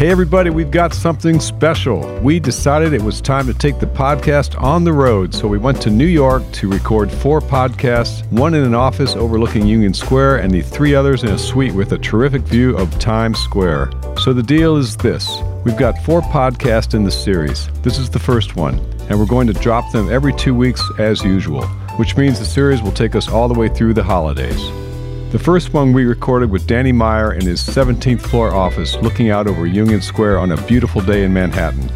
Hey, everybody, we've got something special. We decided it was time to take the podcast on the road, so we went to New York to record four podcasts one in an office overlooking Union Square, and the three others in a suite with a terrific view of Times Square. So the deal is this we've got four podcasts in the series. This is the first one, and we're going to drop them every two weeks as usual, which means the series will take us all the way through the holidays. The first one we recorded with Danny Meyer in his 17th floor office looking out over Union Square on a beautiful day in Manhattan.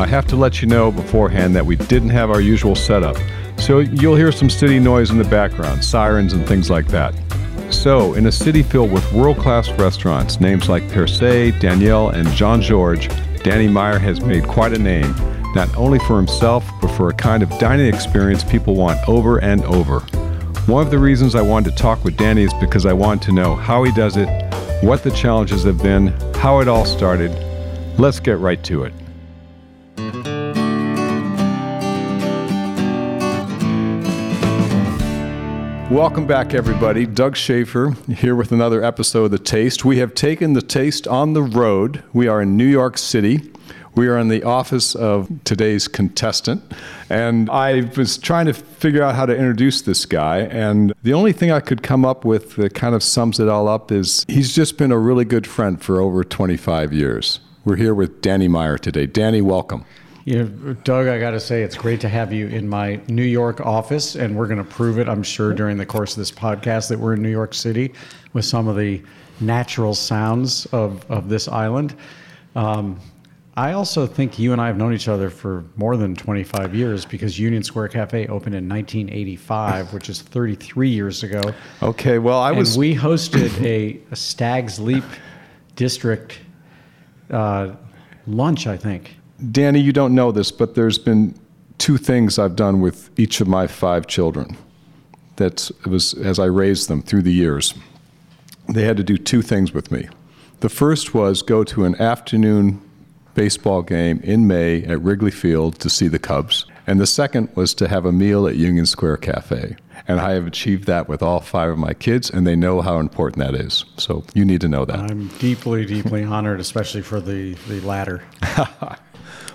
I have to let you know beforehand that we didn't have our usual setup, so you'll hear some city noise in the background, sirens and things like that. So, in a city filled with world class restaurants, names like Per Se, Daniel, and Jean-Georges, Danny Meyer has made quite a name, not only for himself, but for a kind of dining experience people want over and over. One of the reasons I wanted to talk with Danny is because I want to know how he does it, what the challenges have been, how it all started. Let's get right to it. Welcome back, everybody. Doug Shafer here with another episode of The Taste. We have taken The Taste on the road. We are in New York City. We are in the office of today's contestant, and I was trying to figure out how to introduce this guy. And the only thing I could come up with that kind of sums it all up is he's just been a really good friend for over 25 years. We're here with Danny Meyer today. Danny, welcome. You know, Doug, I got to say, it's great to have you in my New York office, and we're going to prove it, I'm sure, during the course of this podcast that we're in New York City with some of the natural sounds of, of this island. Um, I also think you and I have known each other for more than 25 years because Union Square Cafe opened in 1985, which is 33 years ago. Okay, well, I and was. we hosted a, a Stag's Leap District uh, lunch, I think. Danny, you don't know this, but there's been two things I've done with each of my five children. That was as I raised them through the years. They had to do two things with me. The first was go to an afternoon baseball game in May at Wrigley Field to see the Cubs. And the second was to have a meal at Union Square Cafe. And I have achieved that with all five of my kids, and they know how important that is. So you need to know that. I'm deeply, deeply honored, especially for the, the latter.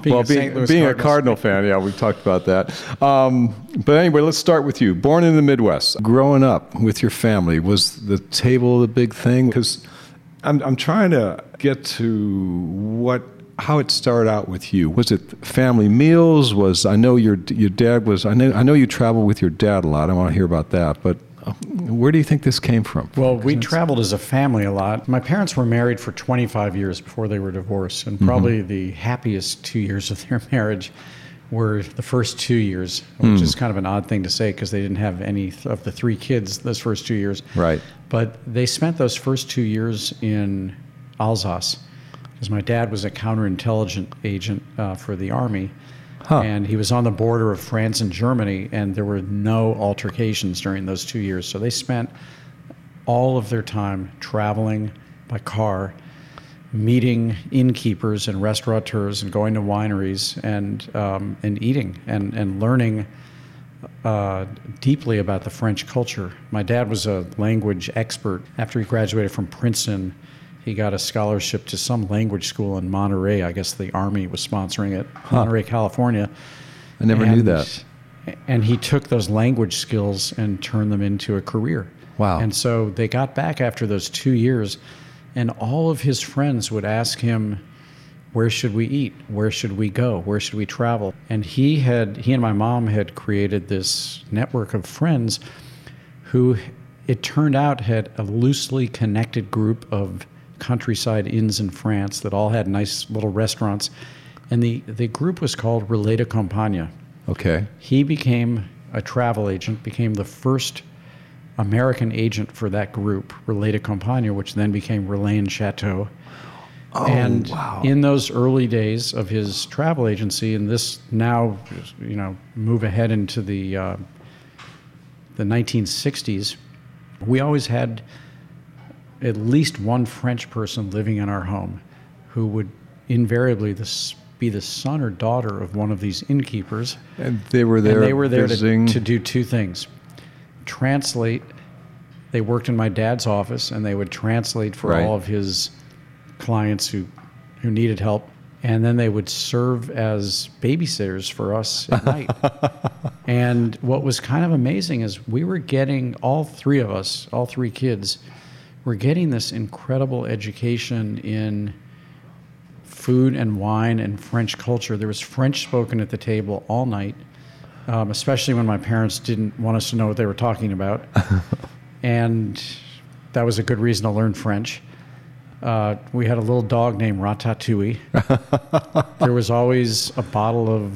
well, being, being a Cardinal fan, yeah, we've talked about that. Um, but anyway, let's start with you. Born in the Midwest, growing up with your family, was the table the big thing? Because I'm, I'm trying to get to what how it started out with you. Was it family meals? Was I know your your dad was I know I know you travel with your dad a lot. I want to hear about that, but where do you think this came from? Well, we traveled as a family a lot. My parents were married for 25 years before they were divorced, and probably mm-hmm. the happiest two years of their marriage were the first two years, which mm. is kind of an odd thing to say because they didn't have any of the three kids those first two years. Right. But they spent those first two years in Alsace because my dad was a counterintelligence agent uh, for the army. Huh. And he was on the border of France and Germany, and there were no altercations during those two years. So they spent all of their time traveling by car, meeting innkeepers and restaurateurs, and going to wineries and um, and eating and and learning uh, deeply about the French culture. My dad was a language expert after he graduated from Princeton he got a scholarship to some language school in Monterey. I guess the Army was sponsoring it, huh. Monterey, California. I never and, knew that. And he took those language skills and turned them into a career. Wow. And so they got back after those two years, and all of his friends would ask him, where should we eat? Where should we go? Where should we travel? And he had he and my mom had created this network of friends who it turned out had a loosely connected group of countryside inns in France that all had nice little restaurants. And the, the group was called Relais de Campagne. Okay. He became a travel agent, became the first American agent for that group, Relais de Campagne, which then became Relais and Chateaux. Oh, and wow. in those early days of his travel agency, and this now, you know, move ahead into the uh, the 1960s, we always had at least one French person living in our home who would invariably this be the son or daughter of one of these innkeepers. And they were there. And they were there to, to, do two things: translate. They worked in my dad's office, and they would translate for right. all of his clients who who needed help. And then they would serve as babysitters for us at night. and what was kind of amazing is we were getting, all three of us, all three kids, were getting this incredible education in food and wine and French culture. There was French spoken at the table all night, um, especially when my parents didn't want us to know what they were talking about. and that was a good reason to learn French. Uh, we had a little dog named Ratatouille. there was always a bottle of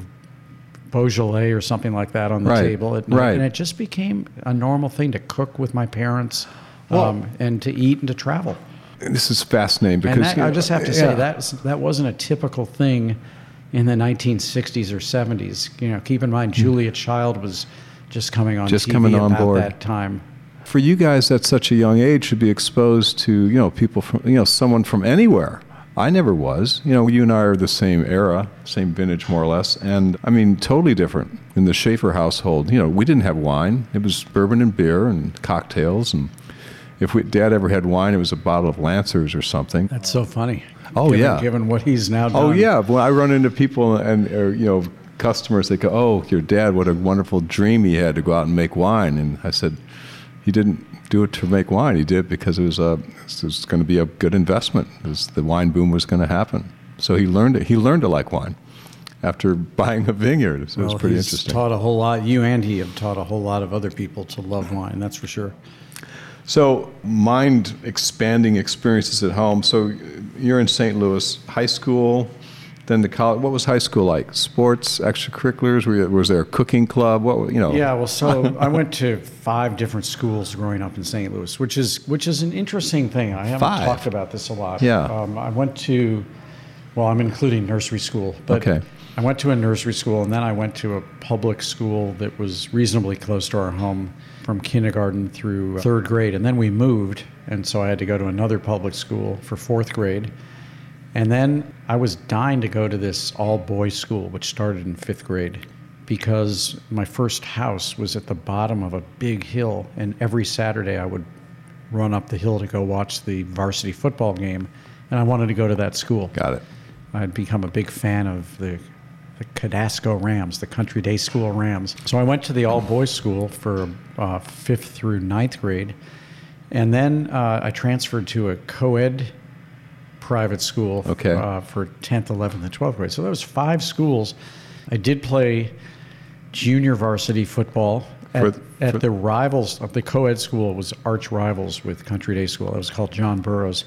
Beaujolais or something like that on the Right, table at night. right. And it just became a normal thing to cook with my parents um, and to eat and to travel. This is fascinating because that, you I just have to yeah. say that that wasn't a typical thing in the 1960s or 70s. You know, keep in mind Julia Child was just coming on Hmm. Just TV coming on board. that time. for you guys at such a young age to be exposed to you know people from you know someone from anywhere i never was you know you and i are the same era same vintage more or less and i mean totally different in the shafer household you know we didn't have wine it was bourbon and beer and cocktails and if we, dad ever had wine it was a bottle of lancers or something That's so funny. Oh, given, yeah. given what he's now oh, done. Oh yeah, when I run into people and or, you know customers, they go, "Oh, your dad, what a wonderful dream he had to go out and make wine." And I said, "He didn't do it to make wine. He did it because it was a it was going to be a good investment. Was, the wine boom was going to happen." So he learned it. He learned to like wine after buying a vineyard. So it was pretty he's interesting. taught a whole lot. You and he have taught a whole lot of other people to love wine. That's for sure. So, mind expanding experiences at home. So, you're in St. Louis, high school, then the college. What was high school like? Sports, extracurriculars? Were you, was there a cooking club? What you know? Yeah, well, so I went to five different schools growing up in St. Louis, which is which is an interesting thing. I haven't Five? talked about this a lot. Yeah. um, I went to, well, I'm including nursery school, but Okay. I went to a nursery school, and then I went to a public school that was reasonably close to our home, from kindergarten through third grade, and then we moved, and so I had to go to another public school for fourth grade. And then I was dying to go to this all boys school, which started in fifth grade, because my first house was at the bottom of a big hill. And every Saturday I would run up the hill to go watch the varsity football game. And I wanted to go to that school. Got it. I'd become a big fan of the, the Cadasco Rams, the Country Day School Rams. So I went to the all boys school for uh, fifth through ninth grade. And then uh, I transferred to a co ed private school Okay. uh, for 10th, 11th, and 12th grade. So there was five schools. I did play junior varsity football at, For- at the rivals of the co-ed school. It was arch rivals with Country Day School. It was called John Burroughs,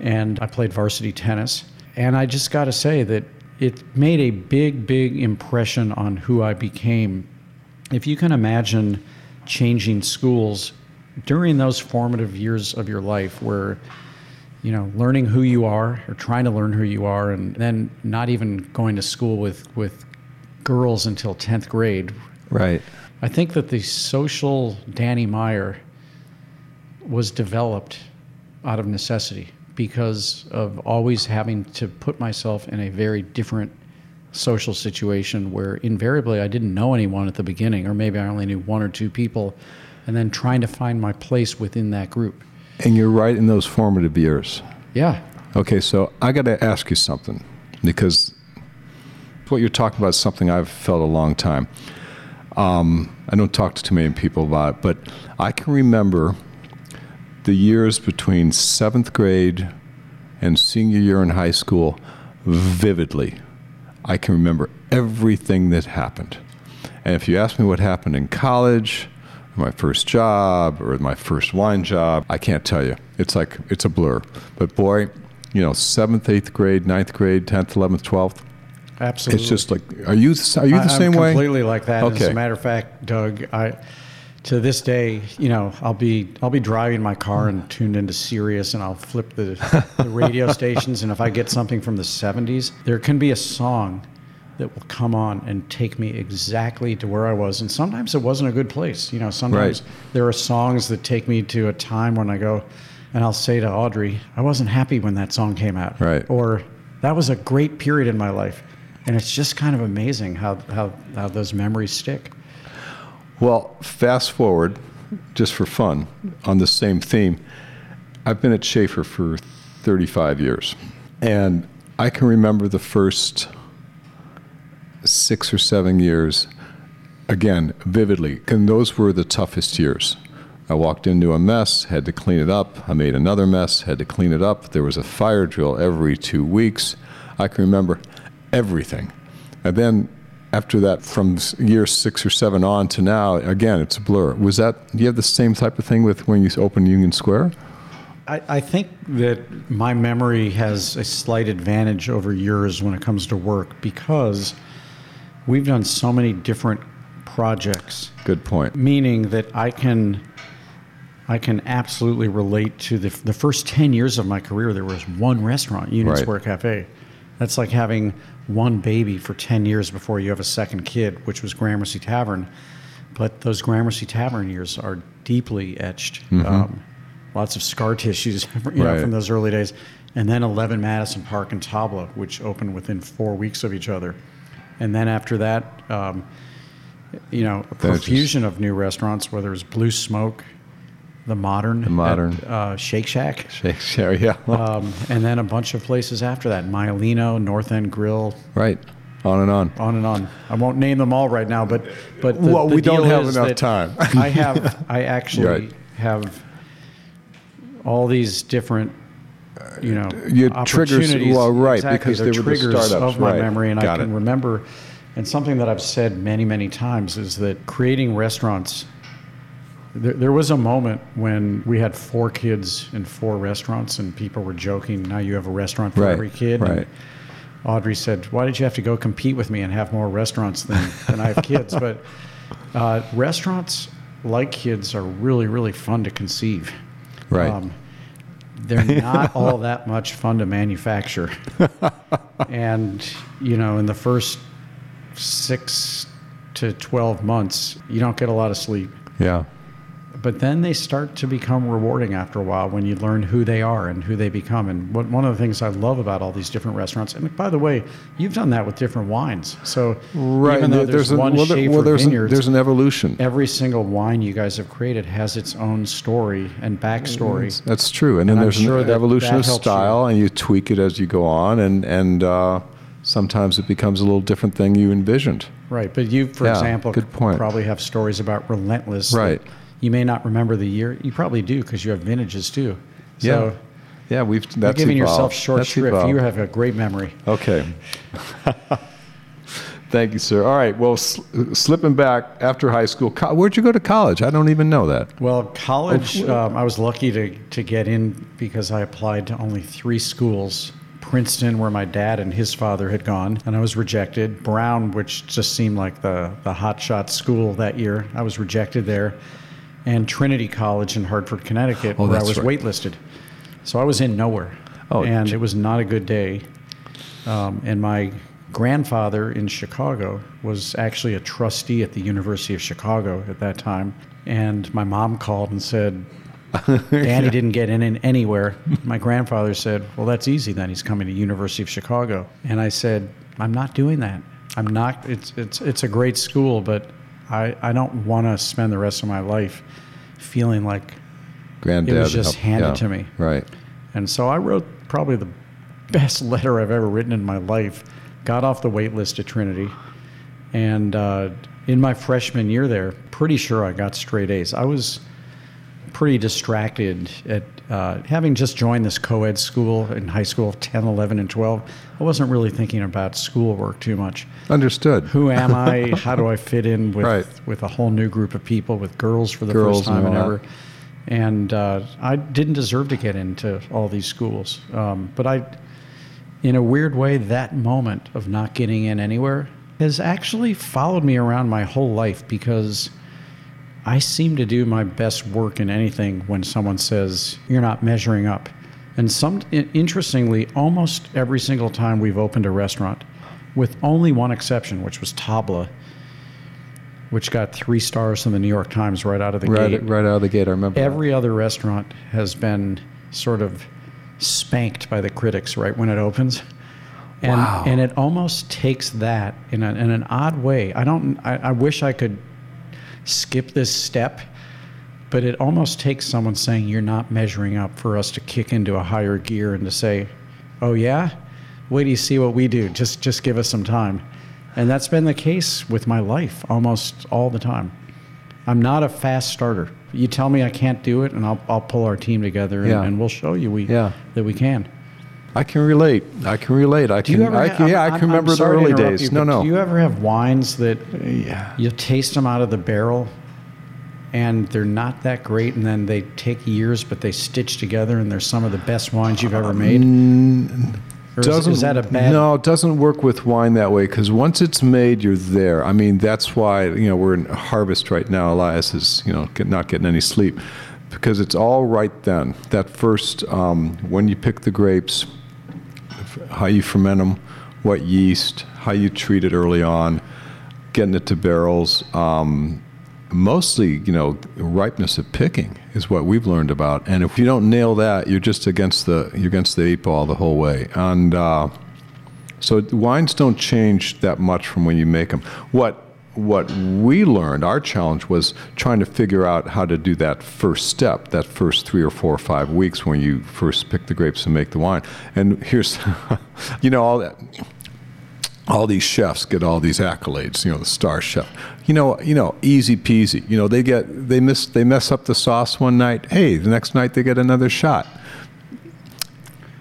and I played varsity tennis. And I just got to say that it made a big, big impression on who I became. If you can imagine changing schools during those formative years of your life, where you know, learning who you are or trying to learn who you are, and then not even going to school with, with girls until 10th grade. Right. I think that the social Danny Meyer was developed out of necessity because of always having to put myself in a very different social situation where invariably I didn't know anyone at the beginning, or maybe I only knew one or two people, and then trying to find my place within that group. And you're right in those formative years. Yeah, Okay, so I got to ask you something because what you're talking about is something I've felt a long time. Um, I don't talk to too many people about it, but I can remember the years between seventh grade and senior year in high school vividly. I can remember everything that happened. And if you ask me what happened in college, my first job, or my first wine job, I can't tell you. It's like, it's a blur. But boy, you know, seventh, eighth grade, ninth grade, 10th, 11th, 12th, absolutely. it's just like, are you, are you the I- same I'm way? completely like that. As a matter of fact, Doug, I to this day, you know, I'll be I'll be driving my car and tuned into Sirius, and I'll flip the, the radio stations, and if I get something from the '70s, there can be a song that will come on and take me exactly to where I was, and sometimes it wasn't a good place. You know, sometimes Right. there are songs that take me to a time when I go, and I'll say to Audrey, I wasn't happy when that song came out, Right. or that was a great period in my life. And it's just kind of amazing how, how, how those memories stick. Well, fast forward, just for fun, on the same theme. I've been at Shafer for 35 years. And I can remember the first six or seven years, again, vividly, and those were the toughest years. I walked into a mess, had to clean it up. I made another mess, had to clean it up. There was a fire drill every two weeks. I can remember everything. And then after that, from year six or seven on to now, again, it's a blur. Was that, do you have the same type of thing with when you opened Union Square? I, I think that my memory has a slight advantage over yours when it comes to work because we've done so many different projects. Good point. Meaning that I can I can absolutely relate to the, the first 10 years of my career, there was one restaurant, Union Right. Square Cafe. That's like having one baby for 10 years before you have a second kid, which was Gramercy Tavern. But those Gramercy Tavern years are deeply etched. Um, lots of scar tissues you know, Mm-hmm. Right. from those early days. And then 11 Madison Park and Tabla, which opened within four weeks of each other. And then after that, um, you know, a it just- profusion of new restaurants, whether it's Blue Smoke, the Modern, the Modern. uh, Shake Shack, Shake Shack, yeah. um, and then a bunch of places after that: Maialino, North End Grill, right. On and on. on and on. I won't name them all right now, but but the, Well, the we don't have enough time. I have I actually Right. have all these different. You know, You had triggers- well, right, exactly, because they're they were the startups, of my right. memory, and Got I can it. remember. And something that I've said many, many times is that creating restaurants. There, there was a moment when we had four kids in four restaurants, and people were joking. Now you have a restaurant for Right, every kid. and right. Audrey said, "Why did you have to go compete with me and have more restaurants than, than I have kids?" But uh, restaurants, like kids, are really, really fun to conceive. Um, Right. they're not all that much fun to manufacture, and you know, in the first six to twelve months, you don't get a lot of sleep. Yeah. But then they start to become rewarding after a while when you learn who they are and who they become. And what, one of the things I love about all these different restaurants, and by the way, you've done that with different wines. So Right. even though and there's, a, one well, there- Shafer well, there's, an, Vineyards, there's an evolution. every single wine you guys have created has its own story and backstory. That's true. And then I'm there's sure an that evolution that of helps you. style, and you tweak it as you go on, and and uh, sometimes it becomes a little different thing you envisioned. Right. But you, for Yeah, example, good point. probably have stories about Relentless. that Right. You may not remember the year. You probably do because you have vintages too. Yeah. So Yeah, we've you're giving evolved. yourself short That's shrift. evolved. You have a great memory. Okay. Thank you, sir. All right. Well, sl- slipping back after high school, co- where'd you go to college? I don't even know that. Well, college, um, I was lucky to, to get in because I applied to only three schools. Princeton, where my dad and his father had gone, and I was rejected. Brown, which just seemed like the, the hotshot school that year, I was rejected there. And Trinity College in Hartford, Connecticut, Oh, where I was right. waitlisted. So I was in nowhere. Oh, and it was not a good day. Um, and my grandfather in Chicago was actually a trustee at the University of Chicago at that time. And my mom called and said, Danny didn't get in, in anywhere. My grandfather said, Well, that's easy then. He's coming to University of Chicago. And I said, I'm not doing that. I'm not, it's, it's, it's a great school, but I, I don't want to spend the rest of my life feeling like Granddad. It was just helped- handed yeah, to me. Right. and so I wrote probably the best letter I've ever written in my life. Got off the wait list at Trinity. And uh, in my freshman year there, pretty sure I got straight A's. I was pretty distracted at uh, having just joined this co ed school in high school, 10, 11, and 12. I wasn't really thinking about schoolwork too much. Understood. Who am I? How do I fit in with, Right. with a whole new group of people, with girls for the Girls first time and and ever? And uh, I didn't deserve to get into all these schools. Um, but I, in a weird way, that moment of not getting in anywhere has actually followed me around my whole life because I seem to do my best work in anything when someone says, You're not measuring up. And some, interestingly, almost every single time we've opened a restaurant, with only one exception, which was Tabla, which got three stars from the New York Times right out of the Right, gate. right out of the gate. I remember. that. Every other restaurant has been sort of spanked by the critics right when it opens. And, Wow. and it almost takes that in, a, in an odd way. I don't. I, I wish I could skip this step, but it almost takes someone saying you're not measuring up for us to kick into a higher gear and to say, "Oh yeah, wait till you see what we do. Just just give us some time. And that's been the case with my life almost all the time. I'm not a fast starter. You tell me I can't do it, and I'll, I'll pull our team together, and, Yeah. and we'll show you we Yeah. that we can. I can relate. I can relate. I can. I can yeah, I'm- I can remember the early days. you, no, no. Do you ever have wines that yeah. you taste them out of the barrel, and they're not that great, and then they take years, but they stitch together, and they're some of the best wines you've ever made? Or is, doesn't is that a bad? no it doesn't work with wine that way because once it's made you're there i mean that's why you know we're in harvest right now elias is you know not getting any sleep because it's all right then that first um, when you pick the grapes how you ferment them what yeast how you treat it early on getting it to barrels um, mostly you know ripeness of picking is what we've learned about. And if you don't nail that you're just against the you're against the eight ball the whole way. And uh, so wines don't change that much from when you make them what what we learned our challenge was trying to figure out how to do that first step that first three or four or five weeks when you first pick the grapes and make the wine and here's you know all that all these chefs get all these accolades, you know, the star chef. You know, you know, easy peasy. You know, they get they miss they mess up the sauce one night. Hey, the next night they get another shot.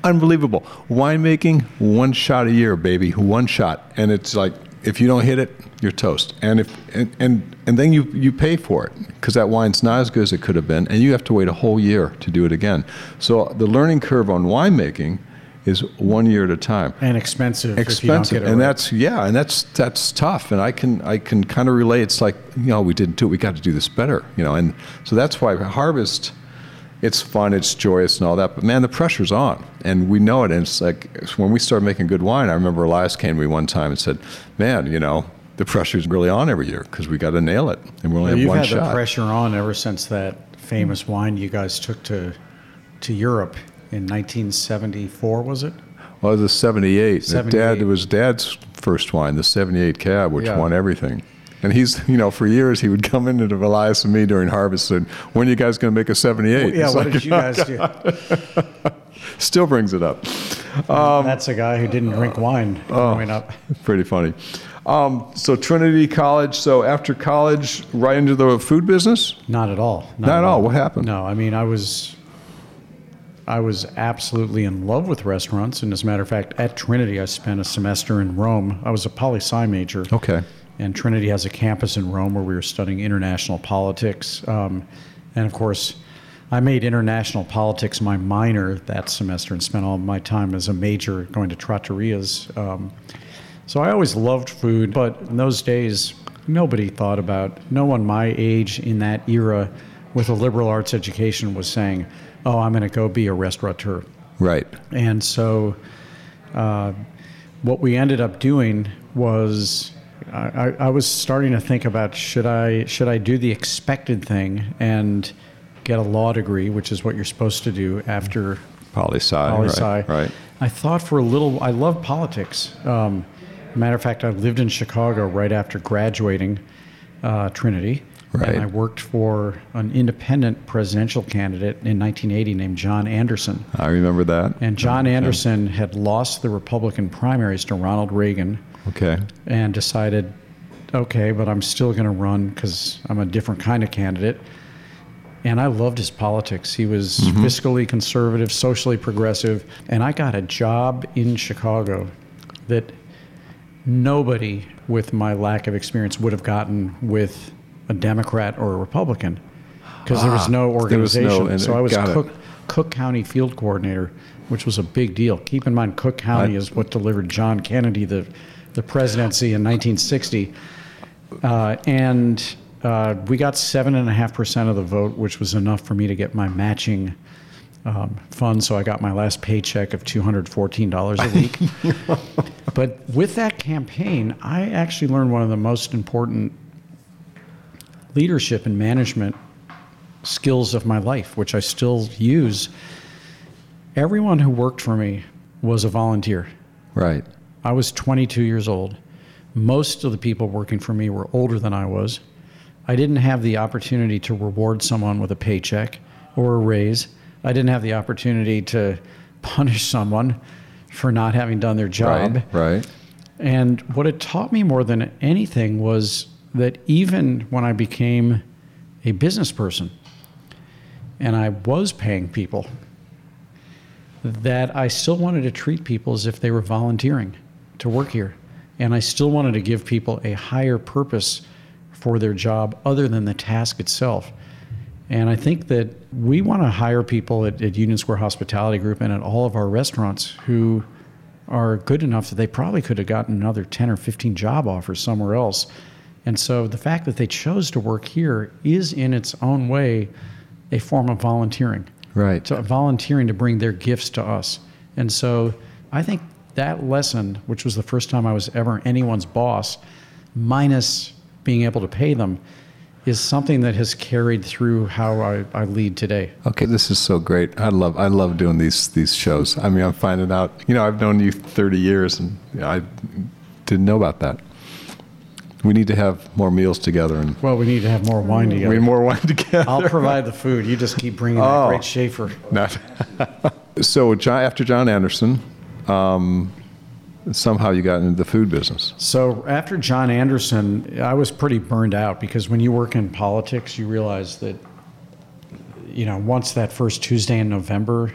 Unbelievable. Winemaking, one shot a year, baby. One shot. And it's like if you don't hit it, you're toast. And if and and, and then you you pay for it because that wine's not as good as it could have been, and you have to wait a whole year to do it again. So the learning curve on winemaking is one year at a time and expensive. if you don't expensive and right. that's yeah and that's that's tough and i can i can kind of relate it's like you know we didn't do it we got to do this better you know and so that's why harvest it's fun it's joyous and all that but man the pressure's on and we know it and it's like it's when we started making good wine i remember elias came to me one time and said man you know the pressure's really on every year because we got to nail it and we only Well, have you've one had the pressure on ever since that famous wine you guys took to to Europe in 1974, was it? well it was a 78 The dad it was dad's first wine the 78 cab which Yeah. won everything and he's, you know, for years he would come into the Elias and me during harvest and when are you guys going to make a 78? yeah. It's What like, did you guys do? Still brings it up. That's a guy who didn't drink wine Oh. growing up. Pretty funny. Um, so Trinity College. So after college, right into the food business. Not at all. Not at all. What happened? No, I mean I was I was absolutely in love with restaurants, and as a matter of fact, at Trinity, I spent a semester in Rome. I was a poli sci major. Okay. And Trinity has a campus in Rome where we were studying international politics. Um, and of course, I made international politics my minor that semester and spent all my time as a major going to trattorias. Um, so I always loved food, but in those days, nobody thought about, no one my age in that era with a liberal arts education was saying, oh, I'm going to go be a restaurateur. Right. And so, uh, what we ended up doing was, I, I, was starting to think about should I should I do the expected thing and get a law degree, which is what you're supposed to do after Poli sci. poli right, sci. Right. I thought for a little. I love politics. Um, matter of fact, I lived in Chicago right after graduating uh, Trinity. Right. And I worked for an independent presidential candidate in 1980 named John Anderson. I remember that. And John Anderson had lost the Republican primaries to Ronald Reagan Okay. and decided, okay, but I'm still going to run because I'm a different kind of candidate. And I loved his politics. He was fiscally conservative, socially progressive. And I got a job in Chicago that nobody with my lack of experience would have gotten with a Democrat or a Republican because there was Ah, no there was no- organization. and- so I was. Cook, Cook County field coordinator, which was a big deal. Keep in mind, Cook County I- is what delivered John Kennedy the, the presidency in 1960. Uh, and uh, we got 7.5% of the vote, which was enough for me to get my matching um, fund. So I got my last paycheck of $214 a week. but with that campaign, I actually learned one of the most important leadership and management skills of my life, which I still use. Everyone who worked for me was a volunteer. Right. I was 22 years old. Most of the people working for me were older than I was. I didn't have the opportunity to reward someone with a paycheck or a raise. I didn't have the opportunity to punish someone for not having done their job. Right. Right. And what it taught me more than anything was that even when I became a business person and I was paying people, that I still wanted to treat people as if they were volunteering to work here. And I still wanted to give people a higher purpose for their job other than the task itself. And I think that we want to hire people at, at Union Square Hospitality Group and at all of our restaurants who are good enough that they probably could have gotten another 10 or 15 job offers somewhere else. And so the fact that they chose to work here is in its own way a form of volunteering. Right. So volunteering to bring their gifts to us. And so I think that lesson, which was the first time I was ever anyone's boss, minus being able to pay them, is something that has carried through how I, I lead today. Okay, this is so great. I love I love doing these these shows. I mean, I'm finding out. You know, I've known you 30 years, and I didn't know about that. We need to have more meals together, and Well, we need to have more wine together. we need more wine together. I'll provide the food. You just keep bringing Oh. that great Shafer. Not- so, John, after John Anderson, um, somehow you got into the food business. So after John Anderson, I was pretty burned out because when you work in politics, you realize that, you know, once that first Tuesday in November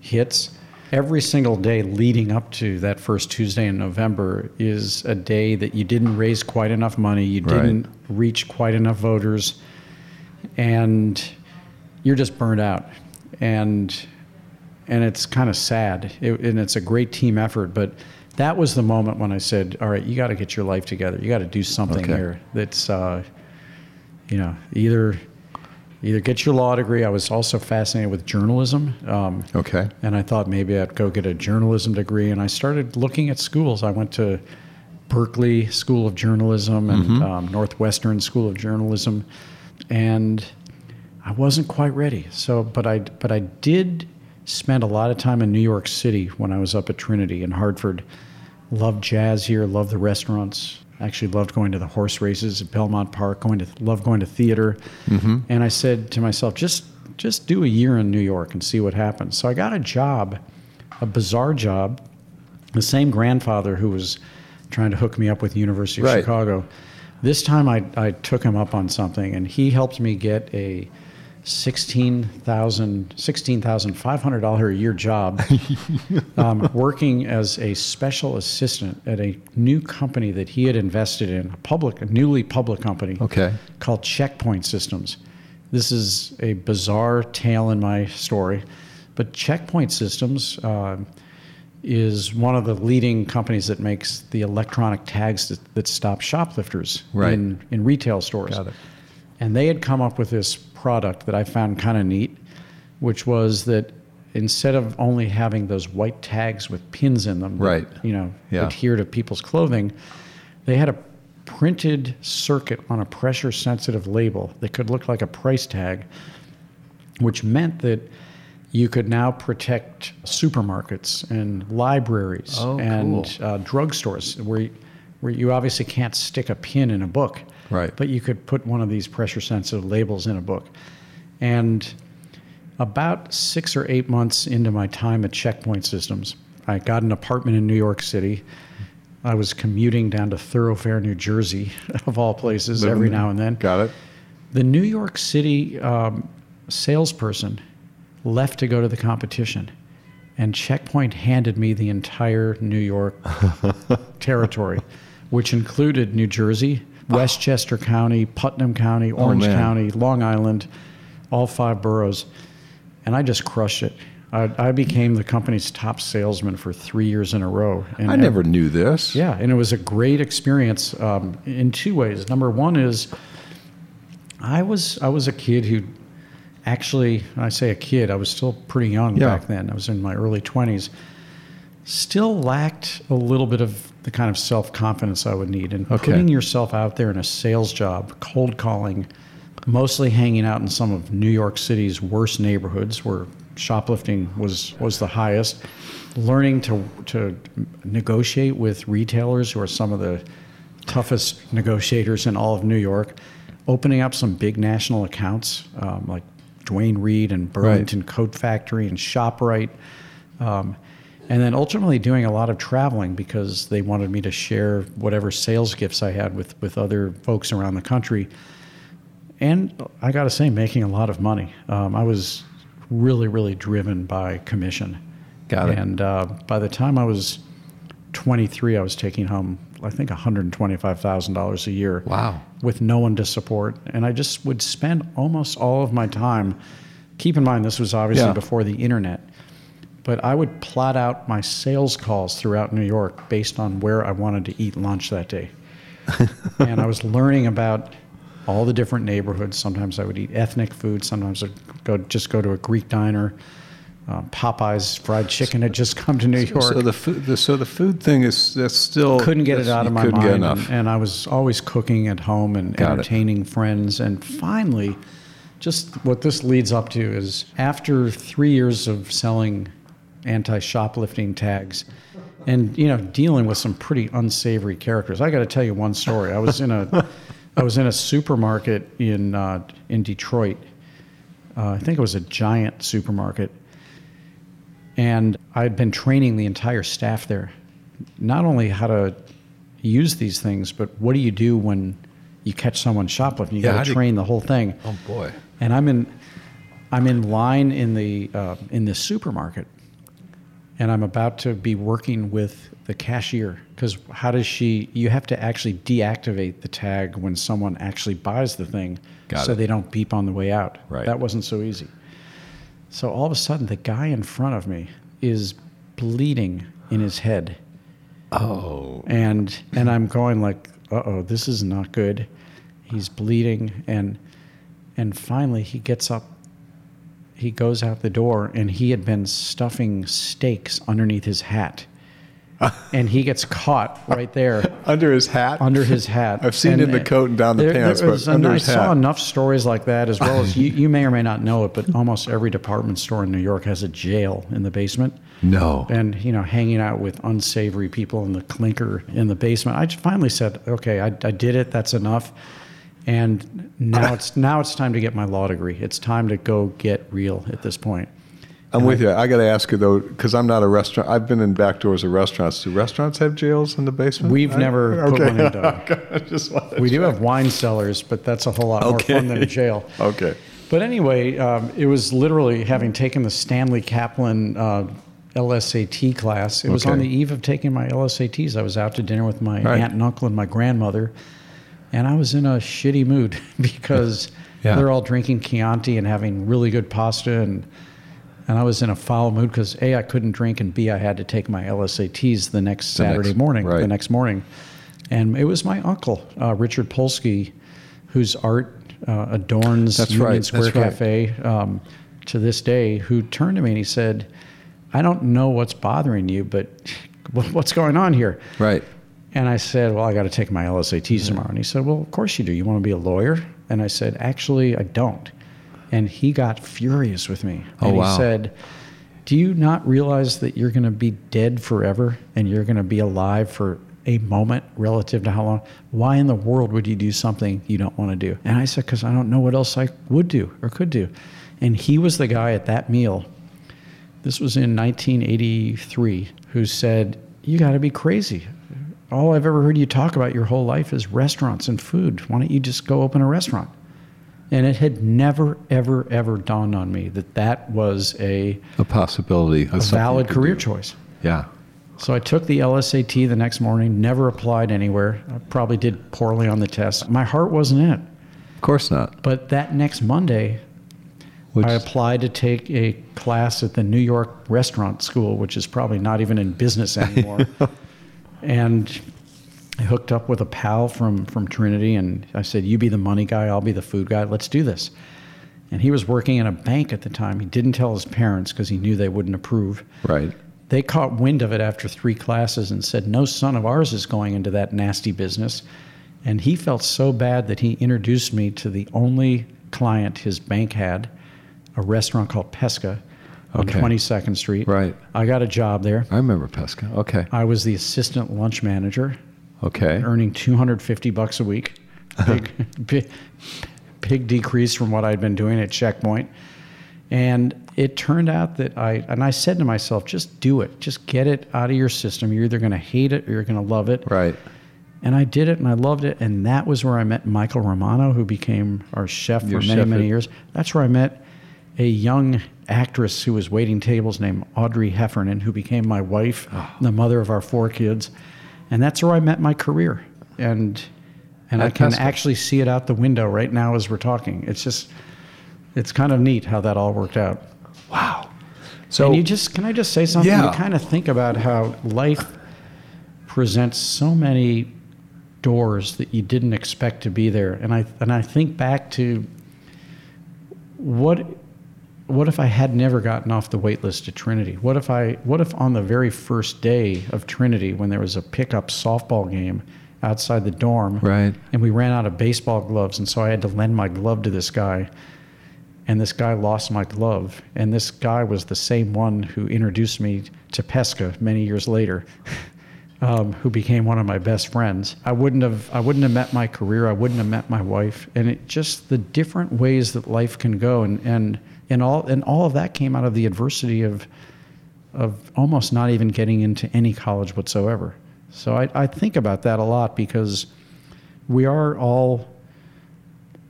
hits, every single day leading up to that first Tuesday in November is a day that you didn't raise quite enough money, you Right. didn't reach quite enough voters, and you're just burned out. And and it's kind of sad. It, and it's a great team effort, but that was the moment when I said, "All right, you got to get your life together. You got to do something Okay. here that's, uh, you know, either either get your law degree. I was also fascinated with journalism, um, Okay. and I thought maybe I'd go get a journalism degree. And I started looking at schools. I went to Berkeley School of Journalism and um, Northwestern School of Journalism, and I wasn't quite ready. So, but I but I did spend a lot of time in New York City when I was up at Trinity in Hartford. Loved jazz here. Loved the restaurants. Actually, loved going to the horse races at Belmont Park. Going to loved going to theater. Mm-hmm. And I said to myself, just just do a year in New York and see what happens. So I got a job, a bizarre job. The same grandfather who was trying to hook me up with the University of Right. Chicago. This time I, I took him up on something, and he helped me get a $16,000 $16,500 a year job um, working as a special assistant at a new company that he had invested in, a public, a newly public company Okay. called Checkpoint Systems. This is a bizarre tale in my story, but Checkpoint Systems uh, is one of the leading companies that makes the electronic tags that, that stop shoplifters Right. in, in retail stores. Got it. And they had come up with this product that I found kind of neat, which was that instead of only having those white tags with pins in them, that, Right. you know, Yeah. adhere to people's clothing, they had a printed circuit on a pressure sensitive label that could look like a price tag, which meant that you could now protect supermarkets and libraries Oh, and cool. uh, drugstores where, where you obviously can't stick a pin in a book. Right. But you could put one of these pressure sensitive labels in a book. And about six or eight months into my time at Checkpoint Systems, I got an apartment in New York City. I was commuting down to Thorofare, New Jersey, of all places, every now and then. Got it. The New York City um, salesperson left to go to the competition, and Checkpoint handed me the entire New York territory, which included New Jersey, Westchester County, Putnam County, Orange man. County, Long Island, all five boroughs. And I just crushed it. I, I became the company's top salesman for three years in a row. And I never knew this. yeah, and it was a great experience um, in two ways. Number one is I was I was a kid who actually, when I say a kid, I was still pretty young Yeah. back then. I was in my early twenties. Still lacked a little bit of the kind of self confidence I would need, and Okay. putting yourself out there in a sales job, cold calling, mostly hanging out in some of New York City's worst neighborhoods where shoplifting was was the highest. Learning to to negotiate with retailers who are some of the toughest negotiators in all of New York, opening up some big national accounts um, like Duane Reade and Burlington Coat Factory and Shoprite. Um, And then ultimately doing a lot of traveling because they wanted me to share whatever sales gifts I had with, with other folks around the country. And I got to say, making a lot of money. Um, I was really, really driven by commission. Got it. And uh, by the time I was 23, I was taking home, I think, $125,000 a year. Wow. With no one to support. And I just would spend almost all of my time. Keep in mind, this was obviously Yeah. before the internet. But I would plot out my sales calls throughout New York based on where I wanted to eat lunch that day. and I was learning about all the different neighborhoods. Sometimes I would eat ethnic food. Sometimes I'd go just go to a Greek diner. Uh, Popeye's fried chicken had just come to New York. So the food, the, so the food thing is that's still couldn't get it out of my couldn't mind, Get and, enough. and I was always cooking at home and Got it. entertaining friends. And finally, just what this leads up to is after three years of selling anti-shoplifting tags, and you know dealing with some pretty unsavory characters. I got to tell you one story. I was in a I was in a supermarket in uh, in Detroit. Uh, I think it was a giant supermarket, and I'd been training the entire staff there, not only how to use these things, but what do you do when you catch someone shoplifting? You Yeah, got to you- train the whole thing. oh boy. And I'm in, I'm in line in the uh, in the supermarket, and I'm about to be working with the cashier because how does she? You have to actually deactivate the tag when someone actually buys the thing, Got so it. they don't beep on the way out. Right. That wasn't so easy. So all of a sudden, the guy in front of me is bleeding in his head Oh. and and I'm going like, uh oh, this is not good. He's bleeding, and and finally he gets up. He goes out the door, and he had been stuffing steaks underneath his hat, and he gets caught right there Under his hat. under his hat. I've seen it in the coat and down the there- pants, there but under I his saw hat. enough stories like that, as well as you, you may or may not know it, but almost every department store in New York has a jail in the basement No. and you know hanging out with unsavory people in the clinker in the basement i just finally said okay i, I did it that's enough and now it's now it's time to get my law degree it's time to go get real at this point I'm with you. I got to ask you though, because I'm not a restaurant. I've been in back doors of restaurants. Do restaurants have jails in the basement? We've I- never put one in Doug. I just wanted to we do have wine cellars but that's a whole lot more fun than a jail Okay. But anyway, um, it was literally having taken the Stanley Kaplan uh, LSAT class. It was Okay. on the eve of taking my LSATs. I was out to dinner with my Right. aunt and uncle and my grandmother, and I was in a shitty mood because Yeah. they're all drinking Chianti and having really good pasta, and and I was in a foul mood because a I couldn't drink, and b I had to take my LSATs the next The next- Saturday morning. right. The next morning, and it was my uncle uh, Richard Polsky, whose art uh, adorns That's Union right, Square that's right. Cafe um, to this day, who turned to me and he said, "I don't know what's bothering you, but what's going on here?" Right. And I said, "Well, I got to take my LSATs tomorrow." And he said, "Well, of course you do. You want to be a lawyer?" And I said, "Actually, I don't." And he got furious with me. Oh, and wow. he said, "Do you not realize that you're going to be dead forever and you're going to be alive for a moment relative to how long? Why in the world would you do something you don't want to do?" And I said, "Because I don't know what else I would do or could do." And he was the guy at that meal this was in 1983, who said, You got to be crazy. All I've ever heard you talk about your whole life is restaurants and food. Why don't you just go open a restaurant? And it had never, ever, ever dawned on me that that was a, A possibility. a valid career do. choice. Yeah. So I took the LSAT the next morning, never applied anywhere. I probably did poorly on the test. My heart wasn't in it. Of course not. But that next Monday, Which, I applied to take a class at the New York Restaurant School, which is probably not even in business anymore. and I hooked up with a pal from, from Trinity, and I said, You be the money guy, I'll be the food guy, let's do this. And he was working in a bank at the time. He didn't tell his parents because he knew they wouldn't approve. right. They caught wind of it after three classes and said, No son of ours is going into that nasty business. And he felt so bad that he introduced me to the only client his bank had, a restaurant called Pesca on Okay. 22nd Street. Right. I got a job there. I remember Pesca. Okay. I was the assistant lunch manager, Okay. earning 250 bucks a week. Big, big, big decrease from what I'd been doing at Checkpoint. And it turned out that I, and I said to myself, just do it. Just get it out of your system. You're either going to hate it or you're going to love it. Right. And I did it and I loved it. And that was where I met Michael Romano, who became our chef Your for many, chef many years. That's where I met a young actress who was waiting tables named Audrey Heffernan, who became my wife, Ah. the mother of our four kids. And that's where I met my career. And and I can actually see it out the window right now as we're talking. It's just it's kind of neat how that all worked out. Wow. So and you just can I just say something? Yeah. You kind of think about how life presents so many doors that you didn't expect to be there. And I and I think back to what what if I had never gotten off the wait list at Trinity? What if I what if on the very first day of Trinity when there was a pickup softball game outside the dorm Right. and we ran out of baseball gloves and so I had to lend my glove to this guy and this guy lost my glove and this guy was the same one who introduced me to pesca many years later um, who became one of my best friends i wouldn't have i wouldn't have met my career i wouldn't have met my wife and it just the different ways that life can go and and and all and all of that came out of the adversity of of almost not even getting into any college whatsoever so i, I think about that a lot because we are all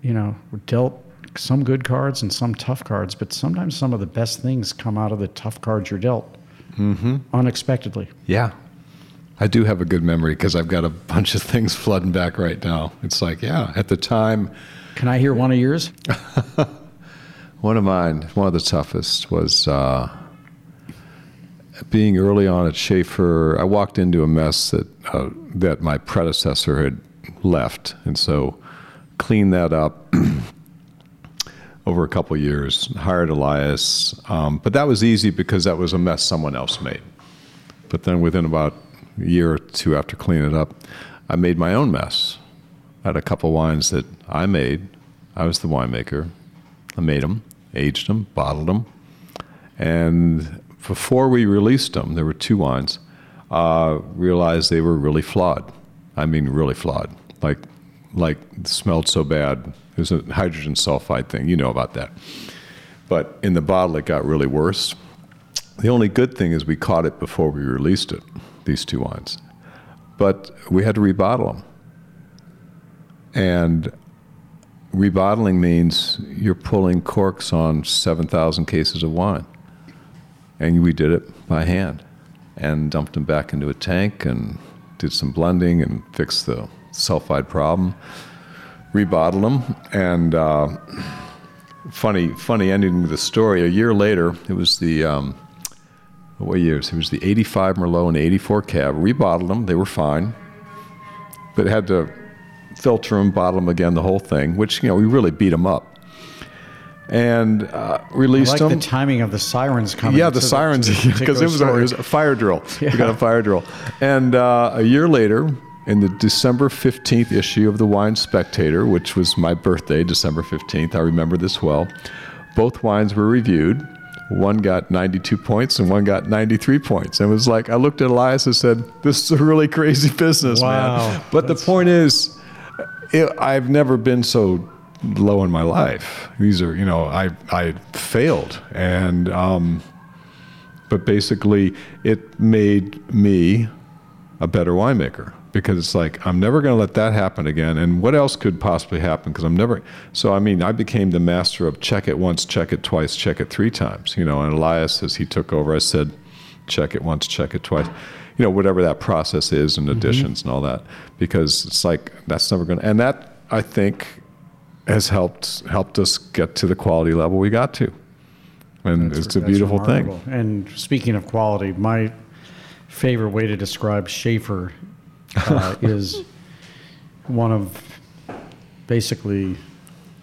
you know, we're dealt some good cards and some tough cards, but sometimes some of the best things come out of the tough cards you're dealt mm-hmm. unexpectedly. Yeah. I do have a good memory because I've got a bunch of things flooding back right now. It's like, yeah, at the time, Can I hear one of yours? one of mine, one of the toughest was uh, being early on at Shafer. I walked into a mess that uh, that my predecessor had left, and so cleaned that up over a couple years. Hired Elias, um, but that was easy because that was a mess someone else made. But then within about a year or two after cleaning it up, I made my own mess. I had a couple wines that I made. I was the winemaker. I made them, aged them, bottled them, and before we released them, there were two wines. Uh, realized they were really flawed. I mean, really flawed. Like, like smelled so bad. It was a hydrogen sulfide thing. You know about that. But in the bottle, it got really worse. The only good thing is we caught it before we released it. These two wines, but we had to rebottle them. And rebottling means you're pulling corks on 7,000 cases of wine. And we did it by hand and dumped them back into a tank and did some blending and fixed the sulfide problem. Rebottled them. And uh, funny, funny ending to the story. A year later, it was the. Um, what years? It was the 85 Merlot and the 84 Cab. Rebottled them. They were fine. But had to filter them, bottle them again, the whole thing, which, you know, we really beat them up. And uh, I released like them. the timing of the sirens coming. Yeah, the sirens, because it, was a- it was a fire drill. Yeah. We got a fire drill. And uh, a year later, in the December 15th issue of the Wine Spectator, which was my birthday, December 15th, I remember this well, both wines were reviewed. One got 92 points and one got 93 points. And it was like, I looked at Elias and said, This is a really crazy business, Wow. man. But the point is, it, I've never been so low in my life. These are, you know, I I failed, and um, but basically, it made me a better winemaker because it's like I'm never going to let that happen again. And what else could possibly happen? Because I'm never. So I mean, I became the master of check it once, check it twice, check it three times. You know, and Elias, as he took over, I said, check it once, check it twice. You know, whatever that process is and additions and all that, because it's like that's never going to. And that I think has helped helped us get to the quality level we got to. And That's- it's a beautiful thing. And speaking of quality, my favorite way to describe Shafer uh, is one of basically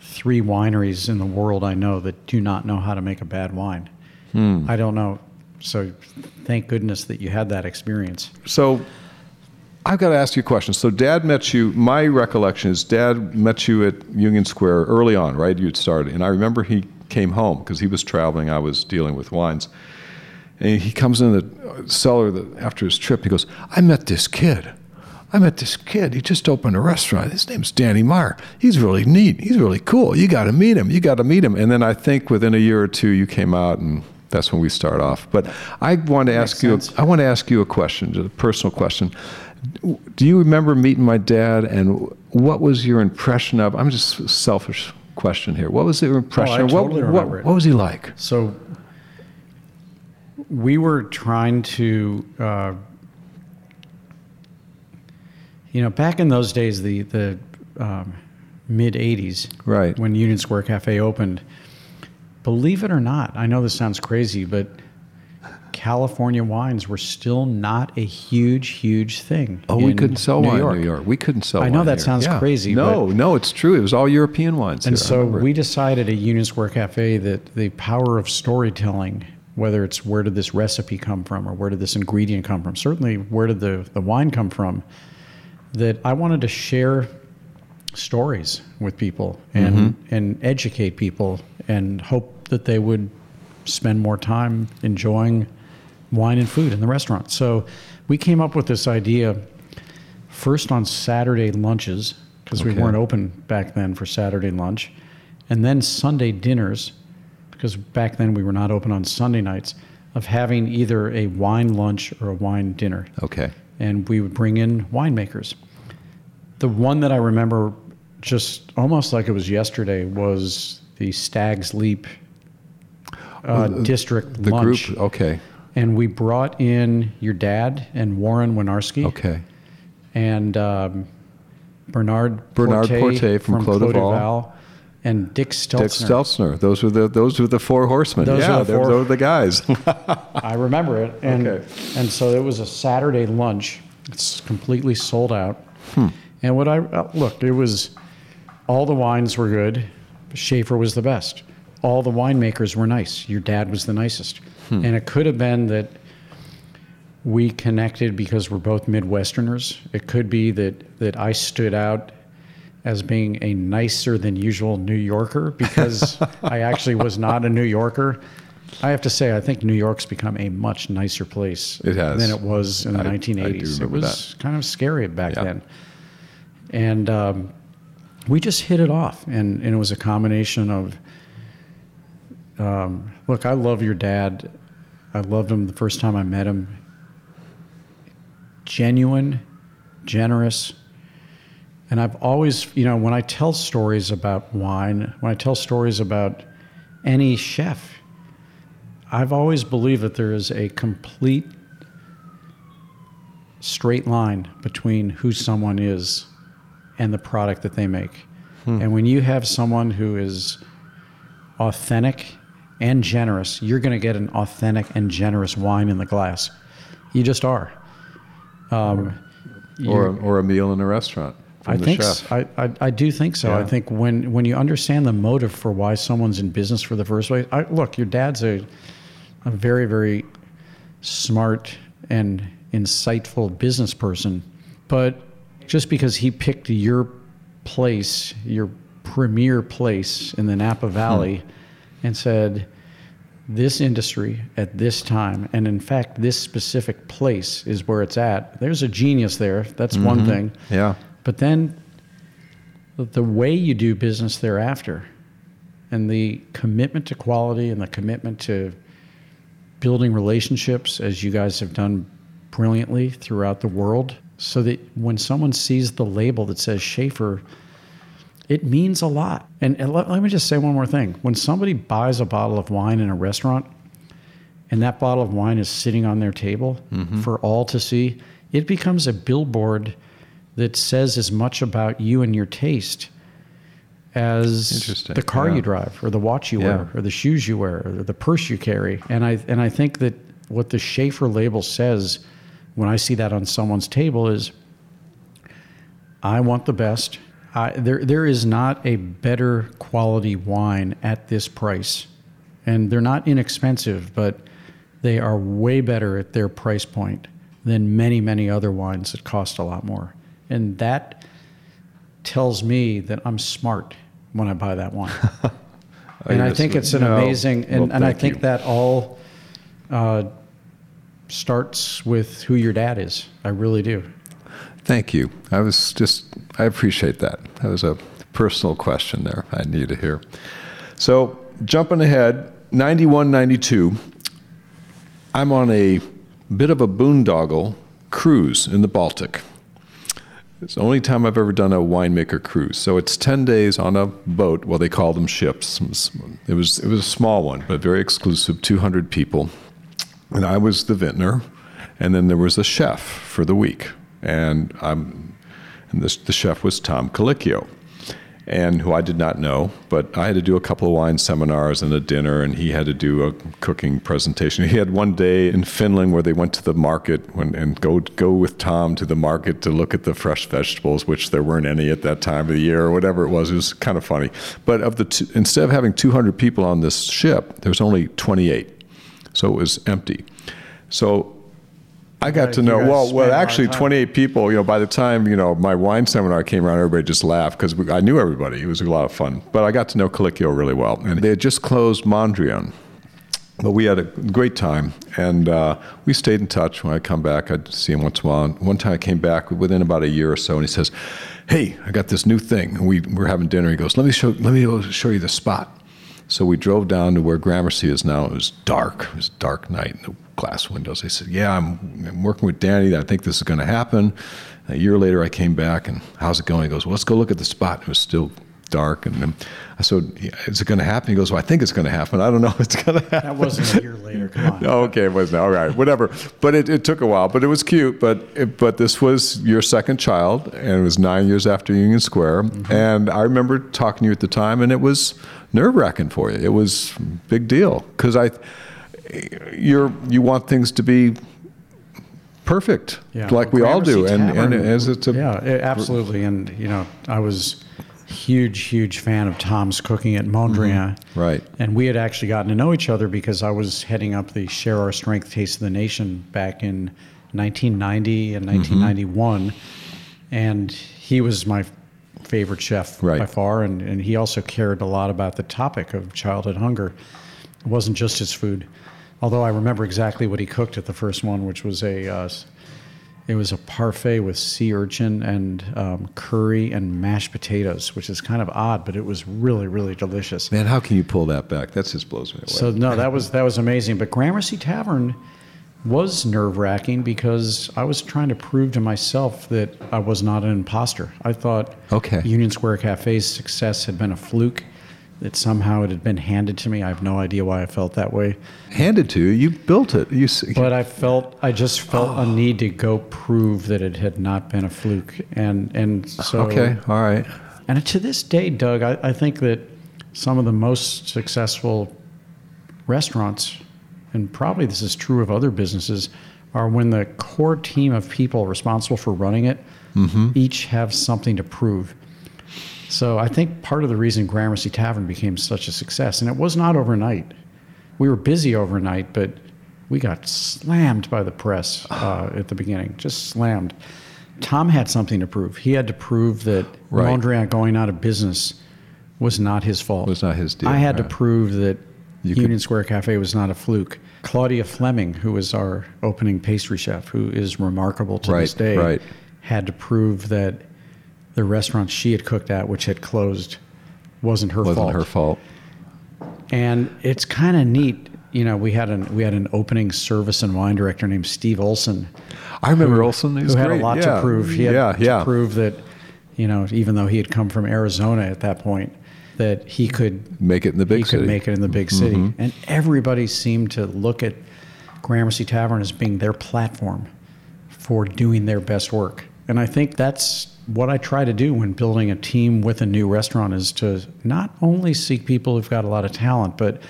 three wineries in the world I know that do not know how to make a bad wine. Hmm. I don't know. So thank goodness that you had that experience. So I've got to ask you a question. So Dad met you. My recollection is Dad met you at Union Square early on, right? You'd started, and I remember he came home because he was traveling. I was dealing with wines, and he comes in the cellar the, after his trip. He goes, "I met this kid. I met this kid. He just opened a restaurant. His name's Danny Meyer. He's really neat. He's really cool. You got to meet him. You got to meet him. And then I think within a year or two, you came out, and that's when we start off. But I want to ask you. I want to ask you a question, a personal question. Do you remember meeting my dad, and what was your impression of? I'm just selfish question here. What was your impression? Oh, I totally what, remember what, it. what was he like? So we were trying to, uh, you know, back in those days, the the um, mid '80s, Right. when Union Square Cafe opened. Believe it or not, I know this sounds crazy, but California wines were still not a huge, huge thing. Oh, we couldn't sell New wine York. in New York. We couldn't sell. Wine. I know that here. sounds Yeah. crazy, No, no, it's true. It was all European wines. And here. So we decided at Union Square Cafe that the power of storytelling, whether it's where did this recipe come from or where did this ingredient come from, certainly where did the, the wine come from, that I wanted to share stories with people and, Mm-hmm. and educate people and hope that they would spend more time enjoying wine and food in the restaurant. So we came up with this idea first on Saturday lunches because we weren't open back then for Saturday lunch, and then Sunday dinners because back then we were not open on Sunday nights of having either a wine lunch or a wine dinner. Okay. And we would bring in winemakers. The one that I remember just almost like it was yesterday was the Stag's Leap uh, district The lunch. group. Okay. And we brought in your dad and Warren Winiarski Okay. and um, Bernard Bernard Portet from Clos du Val. And Dick Stelzner. Dick Stelzner. Those were the those were the four horsemen. Those yeah, are the those were the guys. I remember it. And, Okay. and so it was a Saturday lunch. It's completely sold out. Hmm. And what I uh, look, it was all the wines were good. Shafer was the best. All the winemakers were nice. Your dad was the nicest. Hmm. And it could have been that we connected because we're both Midwesterners. It could be that that I stood out as being a nicer than usual New Yorker because I actually was not a New Yorker. I have to say, I think New York's become a much nicer place It has. than it was in the I- I 1980s. it remember was kind of scary back Yeah. then. And um, we just hit it off. And, and it was a combination of um, look, I love your dad. I loved him the first time I met him. Genuine, generous. And I've always, you know, when I tell stories about wine, when I tell stories about any chef, I've always believed that there is a complete straight line between who someone is and the product that they make. And when you have someone who is authentic and generous, you're going to get an authentic and generous wine in the glass. You just are. Um, or or a meal in a restaurant. From I the think chef. I, do think so. I think when when you understand the motive for why someone's in business for the first place. I, look, your dad's a a very very smart and insightful business person, but just because he picked your place, your premier place in the Napa Valley, and said, this industry at this time, and in fact, this specific place is where it's at. There's a genius there. That's one mm-hmm. thing. Yeah. But then the- the way you do business thereafter and the commitment to quality and the commitment to building relationships, as you guys have done brilliantly throughout the world, so that when someone sees the label that says Shafer, it means a lot. And, and let, let me just say one more thing. When somebody buys a bottle of wine in a restaurant and that bottle of wine is sitting on their table mm-hmm. for all to see, it becomes a billboard that says as much about you and your taste as the car yeah. you drive or the watch you Yeah. wear or the shoes you wear or the purse you carry. And I and I think that what the Shafer label says when I see that on someone's table is I want the best. I, there, there is not a better quality wine at this price. And they're not inexpensive, but they are way better at their price point than many, many other wines that cost a lot more. And that tells me that I'm smart when I buy that wine. Uh, and I think uh, it's an No. amazing, and, Well, and I think you. that all uh, starts with who your dad is. I really do. Thank you. I was just, I appreciate that. That was a personal question there I need to hear. So, jumping ahead, 91, 92, I'm on a bit of a boondoggle cruise in the Baltic. It's the only time I've ever done a winemaker cruise. So it's 10 days on a boat. Well, they call them ships. It was, it was a small one, but very exclusive, 200 people. And I was the vintner. And then there was a chef for the week. And, I'm, and this, the chef was Tom Colicchio and who I did not know, but I had to do a couple of wine seminars and a dinner, and he had to do a cooking presentation. He had one day in Finland where they went to the market when, and go go with Tom to the market to look at the fresh vegetables, which there weren't any at that time of the year or whatever it was. It was kind of funny. But of the instead of having 200 people on this ship, there was only 28, so it was empty. So I got to know. Well, well, actually, 28 people. You know, by the time you know my wine seminar came around, everybody just laughed because I knew everybody. It was a lot of fun. But I got to know Colicchio really well, and they had just closed Mondrian. But we had a great time, and uh, we stayed in touch. When I come back, I'd see him once in a while. One time I came back within about a year or so, and he says, "Hey, I got this new thing." And we were having dinner. He goes, "Let me show. Let me show you the spot." So we drove down to where Gramercy is now. It was dark. It was a dark night glass windows. They said, "Yeah, I'm, I'm working with Danny. I think this is going to happen." A year later, I came back and how's it going? He goes, well, "Let's go look at the spot." It was still dark, and then I said, "Is it going to happen?" He goes, "Well, I think it's going to happen. I don't know if it's going to happen." That wasn't a year later. Come on. oh, okay, it wasn't. All right, whatever. But it, it took a while. But it was cute. But it, but this was your second child, and it was nine years after Union Square. Mm-hmm. And I remember talking to you at the time, and it was nerve wracking for you. It was big deal because I you're you want things to be perfect, yeah. like we all do, and, and as it's a yeah, absolutely. And you know, I was huge, huge fan of Tom's cooking at Mondrian. Mm-hmm. Right. And we had actually gotten to know each other because I was heading up the Share Our Strength Taste of the Nation back in 1990 and 1991, mm-hmm. and he was my favorite chef right. by far, and, and he also cared a lot about the topic of childhood hunger. It wasn't just his food. Although I remember exactly what he cooked at the first one, which was a uh, it was a parfait with sea urchin and um, curry and mashed potatoes, which is kind of odd, but it was really, really delicious. Man, how can you pull that back? That just blows me away. So no, that was that was amazing. But Gramercy Tavern was nerve wracking because I was trying to prove to myself that I was not an imposter. I thought okay. Union Square Cafe's success had been a fluke that somehow it had been handed to me. I have no idea why I felt that way. Handed to you? You built it. You. See. But I felt I just felt oh. a need to go prove that it had not been a fluke, and and so okay, all right. And to this day, Doug, I, I think that some of the most successful restaurants, and probably this is true of other businesses, are when the core team of people responsible for running it mm-hmm. each have something to prove. So I think part of the reason Gramercy Tavern became such a success, and it was not overnight. We were busy overnight, but we got slammed by the press uh, at the beginning, just slammed. Tom had something to prove. He had to prove that right. Mondrian going out of business was not his fault. Was not his deal. I had right. to prove that you Union could... Square Cafe was not a fluke. Claudia Fleming, who was our opening pastry chef, who is remarkable to right, this day, had to prove that the restaurant she had cooked at, which had closed, wasn't her wasn't fault. Wasn't her fault. And it's kind of neat. You know, we had an we had an opening service and wine director named Steve Olson. I remember who, Olson. who had great. a lot yeah. to prove. He had yeah, to yeah. prove that, you know, even though he had come from Arizona at that point, that he could make it in the big he city. could make it in the big city. Mm-hmm. And everybody seemed to look at Gramercy Tavern as being their platform for doing their best work. And I think that's what I try to do when building a team with a new restaurant is to not only seek people who've got a lot of talent, but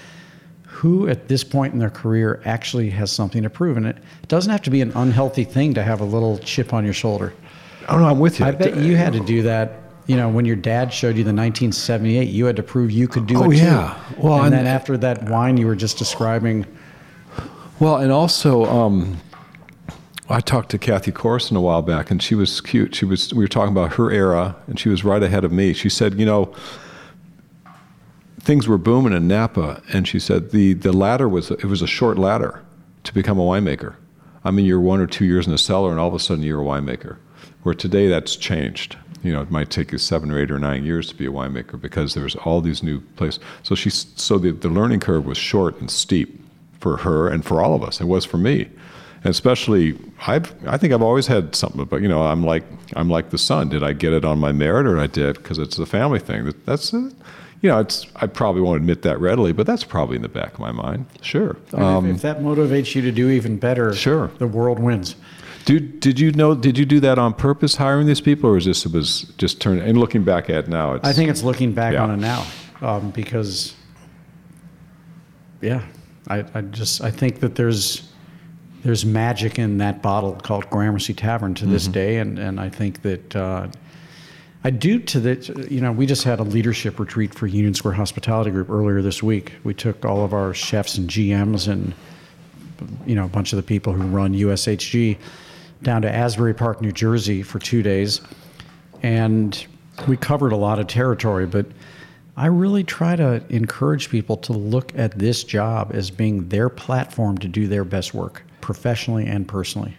who at this point in their career actually has something to prove. And it doesn't have to be an unhealthy thing to have a little chip on your shoulder. Oh, no, I'm with you. I bet you had to do that. You know, when your dad showed you the 1978, you had to prove you could do oh, it too. yeah. Well, and, and then after that wine you were just describing. Well, and also, um, I talked to Kathy Corison a while back, and she was cute. She was we were talking about her era, and she was right ahead of me. She said, you know, things were booming in Napa, and she said the the ladder was it was a short ladder to become a winemaker. I mean, you're one or two years in the cellar, and all of a sudden you're a winemaker. Where today that's changed. You know, it might take you seven or eight or nine years to be a winemaker because there's all these new places. So she's so the, the learning curve was short and steep for her and for all of us. It was for me, especially I've I think I've always had something. But you know, I'm like I'm like the son. Did I get it on my merit or I did because it's a family thing? That's you know, it's I probably won't admit that readily, but that's probably in the back of my mind. Sure. Um, if, if, that motivates you to do even better, sure, the world wins. Did, did you know? Did you do that on purpose, hiring these people, or is this was just turning? And looking back at now, I think it's looking back yeah. on it now, um, because yeah, I, I just I think that there's there's magic in that bottle called Gramercy Tavern to mm-hmm. this day, and and I think that. Uh, I do to the, you know, we just had a leadership retreat for Union Square Hospitality Group earlier this week. We took all of our chefs and GMs and, you know, a bunch of the people who run USHG down to Asbury Park, New Jersey for two days. And we covered a lot of territory, but I really try to encourage people to look at this job as being their platform to do their best work professionally and personally.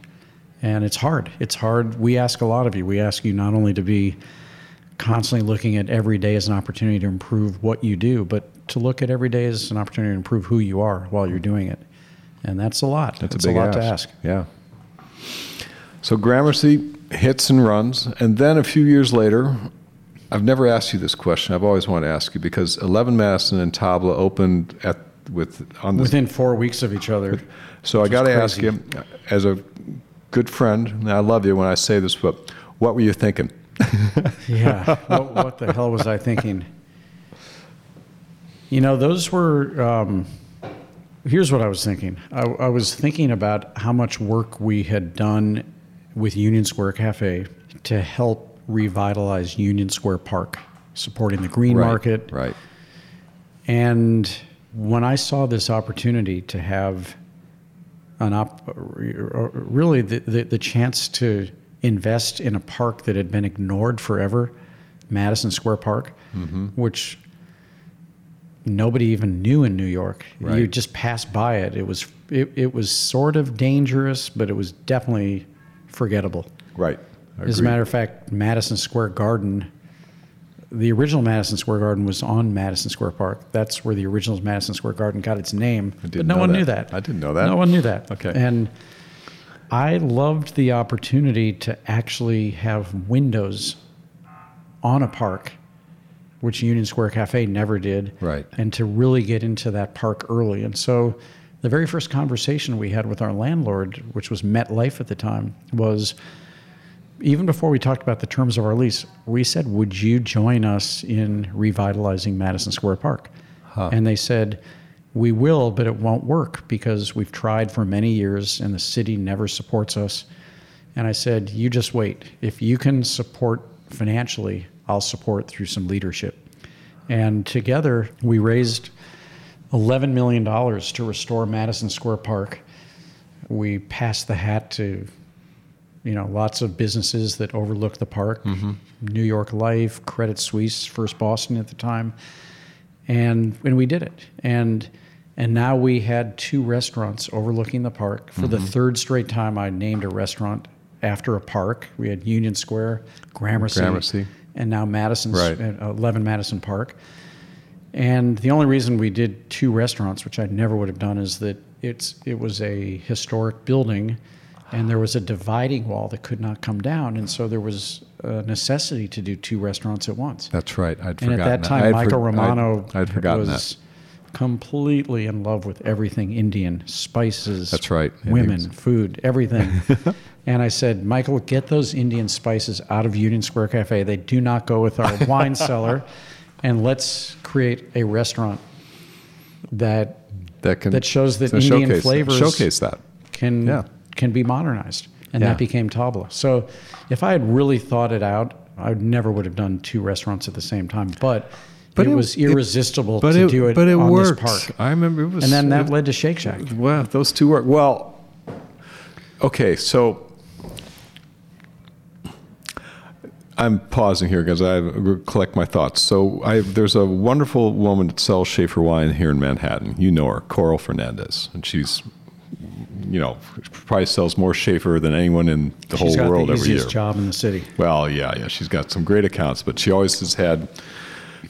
And it's hard. It's hard. We ask a lot of you. We ask you not only to be constantly looking at every day as an opportunity to improve what you do, but to look at every day as an opportunity to improve who you are while you're doing it. And that's a lot. That's, that's a, big a lot ask. to ask. Yeah. So Gramercy hits and runs, and then a few years later, I've never asked you this question. I've always wanted to ask you because Eleven Madison and Tabla opened at with on within four weeks of each other. So I got to ask you, as a good friend, and I love you when I say this, but what were you thinking? yeah, what, what, the hell was I thinking? You know, those were. Um, here's what I was thinking. I, I was thinking about how much work we had done with Union Square Cafe to help revitalize Union Square Park, supporting the green right, market. Right. And when I saw this opportunity to have an op, really the, the, the chance to invest in a park that had been ignored forever, Madison Square Park, mm-hmm. which nobody even knew in New York. Right. You just passed by it. It was it, it was sort of dangerous, but it was definitely forgettable. Right. As a matter of fact, Madison Square Garden, the original Madison Square Garden was on Madison Square Park. That's where the original Madison Square Garden got its name. but no one that. knew that. I didn't know that. No one knew that. Okay. And I loved the opportunity to actually have windows on a park, which Union Square Cafe never did. Right. And to really get into that park early. And so the very first conversation we had with our landlord, which was MetLife at the time, was even before we talked about the terms of our lease, we said, Would you join us in revitalizing Madison Square Park? Huh. And they said, We will, but it won't work because we've tried for many years and the city never supports us. And I said, You just wait. If you can support financially, I'll support through some leadership. And together we raised $11 million to restore Madison Square Park. We passed the hat to, you know, lots of businesses that overlook the park. Mm-hmm. New York Life, Credit Suisse, First Boston at the time. And, and we did it. And, and now we had two restaurants overlooking the park. For mm-hmm. the third straight time, I named a restaurant after a park. We had Union Square, Gramercy, Gramercy. and now Madison, right. 11 Madison Park. And the only reason we did two restaurants, which I never would have done, is that it's it was a historic building, and there was a dividing wall that could not come down, and so there was a necessity to do two restaurants at once. That's right. I'd and forgotten at that time, that. Michael for, Romano I'd, I'd was that. completely in love with everything Indian, spices. That's right. Women, Indians. food, everything. and I said, Michael, get those Indian spices out of Union Square Cafe. They do not go with our wine cellar and let's create a restaurant that that can that shows that Indian showcase flavors that. showcase that can yeah. Can be modernized, and yeah. that became Tabla. So, if I had really thought it out, I never would have done two restaurants at the same time. But but it, it was irresistible it, but to it, do it but it on worked. this park. I remember it was, and then that led to Shake Shack. Well, those two work. Well, okay, so I'm pausing here because I collect my thoughts. So I, there's a wonderful woman that sells Shafer wine here in Manhattan. You know her, Coral Fernandez, and she's you know, probably sells more Shafer than anyone in the She's whole world the every year. job in the city. Well, yeah, yeah, she's got some great accounts, but she always has had,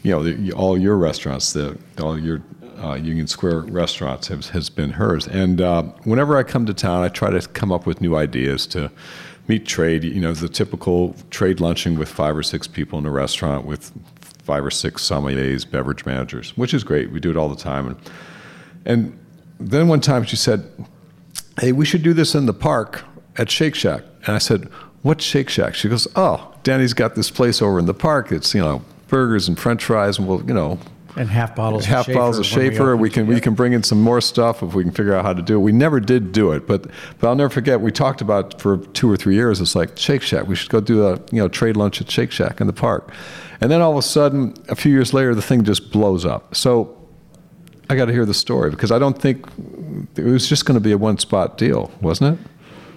you know, the, all your restaurants, the all your uh, Union Square restaurants has, has been hers. And uh, whenever I come to town, I try to come up with new ideas to meet trade. You know, the typical trade luncheon with five or six people in a restaurant with five or six sommeliers, beverage managers, which is great. We do it all the time. And, and then one time she said, "Hey, we should do this in the park at Shake Shack." And I said, "What's Shake Shack?" She goes, "Oh, Danny's got this place over in the park. It's you know burgers and French fries, and we'll you know." And half bottles half of bottles of Shafer we We, can we can bring in some more stuff if we can figure out how to do it. We never did do it, but but I'll never forget. We talked about for two or three years. It's like Shake Shack. We should go do a you know trade lunch at Shake Shack in the park, and then all of a sudden, a few years later, the thing just blows up. So I got to hear the story because I don't think it was just going to be a one spot deal, wasn't it?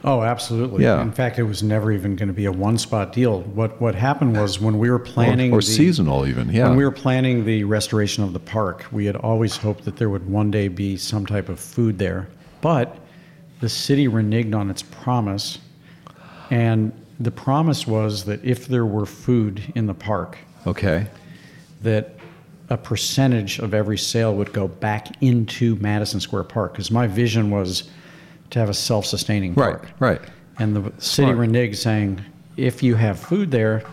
Oh, absolutely. Yeah. In fact, it was never even going to be a one-spot deal. What what happened was when we were planning or, or the, seasonal even. Yeah. When we were planning the restoration of the park, we had always hoped that there would one day be some type of food there. But the city reneged on its promise, and the promise was that if there were food in the park, okay. that a percentage of every sale would go back into Madison Square Park. Because my vision was to have a self-sustaining park. Right. right. And the city Smart. reneged saying, if you have food there,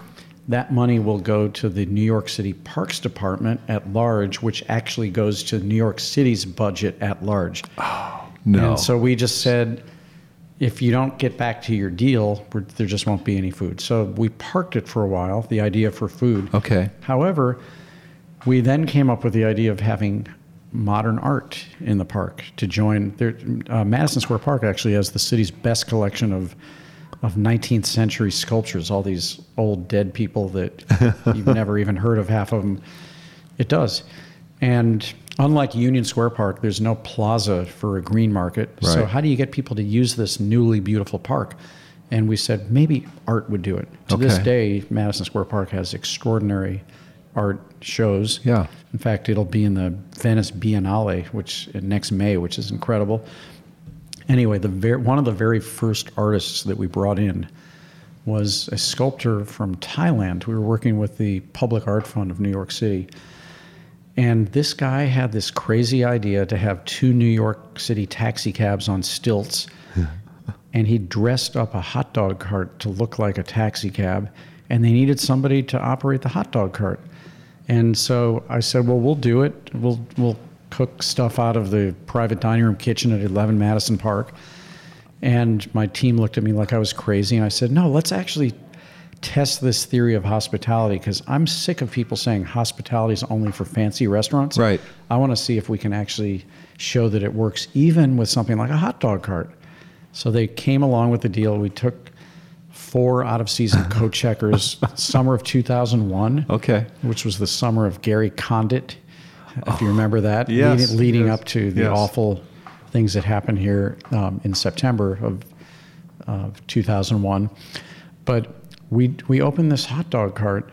that money will go to the New York City Parks Department at large, which actually goes to New York City's budget at large. Oh, No. And so we just said, if you don't get back to your deal, there just won't be any food. So we parked it for a while, the idea for food. okay. However, we then came up with the idea of having modern art in the park to join. There, uh, Madison Square Park actually has the city's best collection of of 19th century sculptures. All these old dead people that you've never even heard of half of them. It does, and unlike Union Square Park, there's no plaza for a green market. So how do you get people to use this newly beautiful park? And we said maybe art would do it. To this day, Madison Square Park has extraordinary art shows. Yeah. In fact, it'll be in the Venice Biennale, which uh, next May, which is incredible. Anyway, the ver- one of the very first artists that we brought in was a sculptor from Thailand. We were working with the Public Art Fund of New York City. And this guy had this crazy idea to have two New York City taxi cabs on stilts. and he dressed up a hot dog cart to look like a taxi cab. And they needed somebody to operate the hot dog cart. And so I said, "Well, we'll do it. We'll we'll cook stuff out of the private dining room kitchen at 11 Madison Park." And my team looked at me like I was crazy, and I said, "No, let's actually test this theory of hospitality because I'm sick of people saying hospitality is only for fancy restaurants. Right. I want to see if we can actually show that it works even with something like a hot dog cart." So they came along with the deal. We took four out of season co checkers summer of 2001 Okay. which was the summer of Gary Condit, if you remember that, Yes, leading, leading yes, up to the yes. awful things that happened here um, in September of uh, 2001. But we we opened this hot dog cart.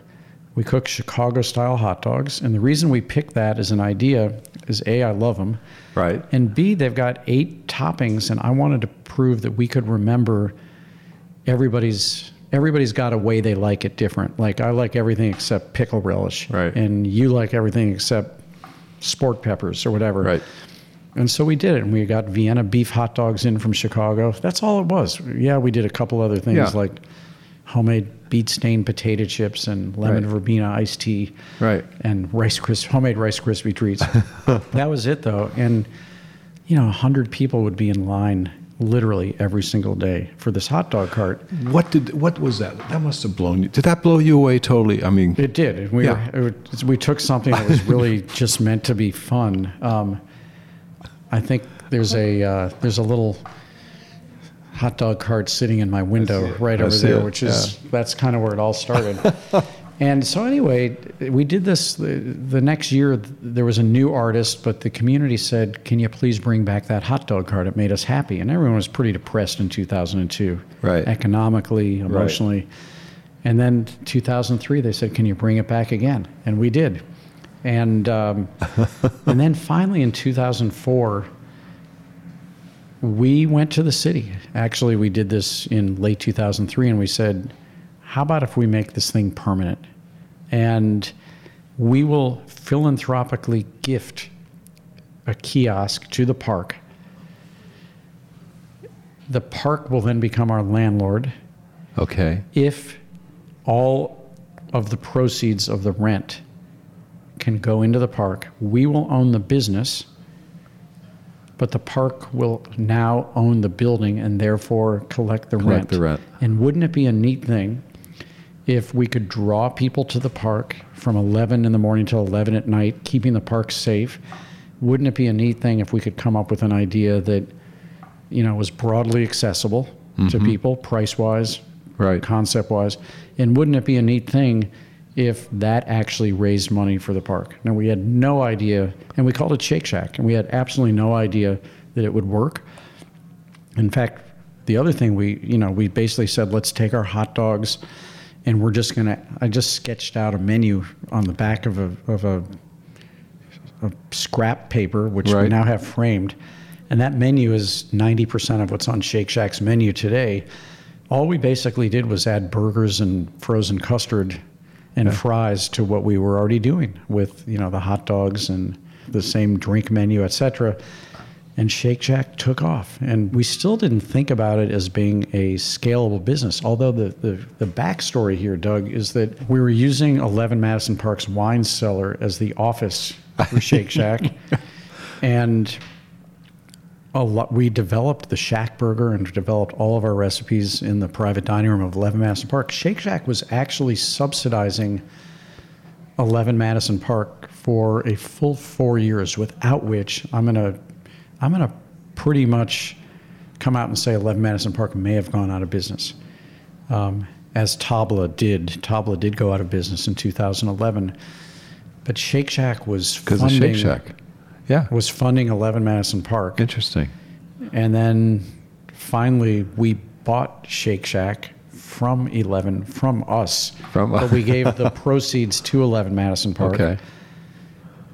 We cook Chicago style hot dogs, and the reason we picked that as an idea is a I love them, Right. and b they've got eight toppings, and I wanted to prove that we could remember everybody's everybody's got a way they like it different. Like I like everything except pickle relish, Right. And you like everything except sport peppers or whatever, Right. And so we did it, and we got Vienna beef hot dogs in from Chicago. That's all it was. Yeah, we did a couple other things Yeah. like homemade beet stained potato chips and lemon Right. verbena iced tea, Right. and rice crisp homemade rice crispy treats. that was it though, and you know, hundred people would be in line literally every single day for this hot dog cart. What did what was that? That must have blown you. Did that blow you away totally? I mean, It did. We, Yeah. were, it we took something that was really just meant to be fun. Um, I think there's a uh, there's a little hot dog cart sitting in my window right I over there, it, which is that's kind of where it all started. and so anyway, we did this the, the next year. There was a new artist, but the community said, "Can you please bring back that hot dog cart?" It made us happy, and everyone was pretty depressed in 2002, Right. Economically, emotionally. And then 2003, they said, "Can you bring it back again?" And we did. And um, and then finally in 2004, we went to the city. Actually, we did this in late 2003, and we said, "How about if we make this thing permanent?" And we will philanthropically gift a kiosk to the park. The park will then become our landlord Okay. if all of the proceeds of the rent can go into the park. We will own the business, but the park will now own the building and therefore collect the Collect rent. the rent. And wouldn't it be a neat thing if we could draw people to the park from 11 in the morning till 11 at night, keeping the park safe? Wouldn't it be a neat thing if we could come up with an idea that, you know, was broadly accessible to mm-hmm. people, price wise, Right. concept wise? And wouldn't it be a neat thing if that actually raised money for the park? Now, we had no idea, and we called it Shake Shack, and we had absolutely no idea that it would work. In fact, the other thing we, you know, we basically said, let's take our hot dogs and we're just going to, I just sketched out a menu on the back of a, of a, a scrap paper, which we now have framed. And that menu is 90% of what's on Shake Shack's menu today. All we basically did was add burgers and frozen custard and fries to what we were already doing with, you know, the hot dogs and the same drink menu, et cetera. And Shake Shack took off. And we still didn't think about it as being a scalable business. Although the, the, the backstory here, Doug, is that we were using 11 Madison Park's wine cellar as the office for Shake Shack. and a lot, we developed the Shack Burger and developed all of our recipes in the private dining room of 11 Madison Park. Shake Shack was actually subsidizing 11 Madison Park for a full four years, without which I'm gonna, I'm gonna pretty much come out and say 11 Madison Park may have gone out of business, um, as Tabla did. Tabla did go out of business in 2011, but Shake Shack was Because of Shake Shack. Yeah. was funding 11 Madison Park. Interesting. And then finally, we bought Shake Shack from 11, from us. From- but we gave the proceeds to 11 Madison Park. Okay.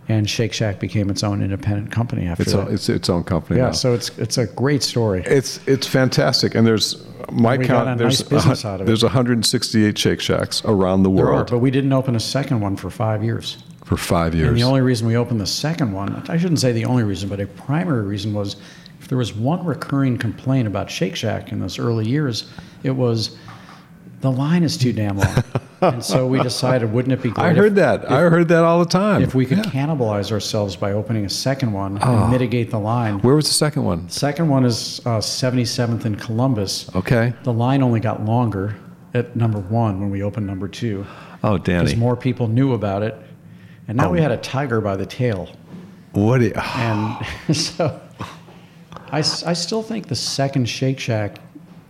And Shake Shack became its own independent company after It's, that. a, it's its own company yeah, now. so it's it's a great story. It's it's fantastic, and there's my got count. there's nice business hun- out of it. There's 168 Shake Shacks around the There are, world but we didn't open a second one for five years. for five years. And the only reason we opened the second one, I shouldn't say the only reason, but a primary reason was if there was one recurring complaint about Shake Shack in those early years, it was the line is too damn long. and so we decided, wouldn't it be great I if- heard that. I heard that all the time. if we could Yeah. Oh. cannibalize ourselves by opening a second one and mitigate the line? Where was the second one? Second one is uh, 77th in Columbus. Okay. The line only got longer at number one when we opened number two. Oh, Danny. Because more people knew about it. And now Oh. we had a tiger by the tail. What? Do you, And so I, I still think the second Shake Shack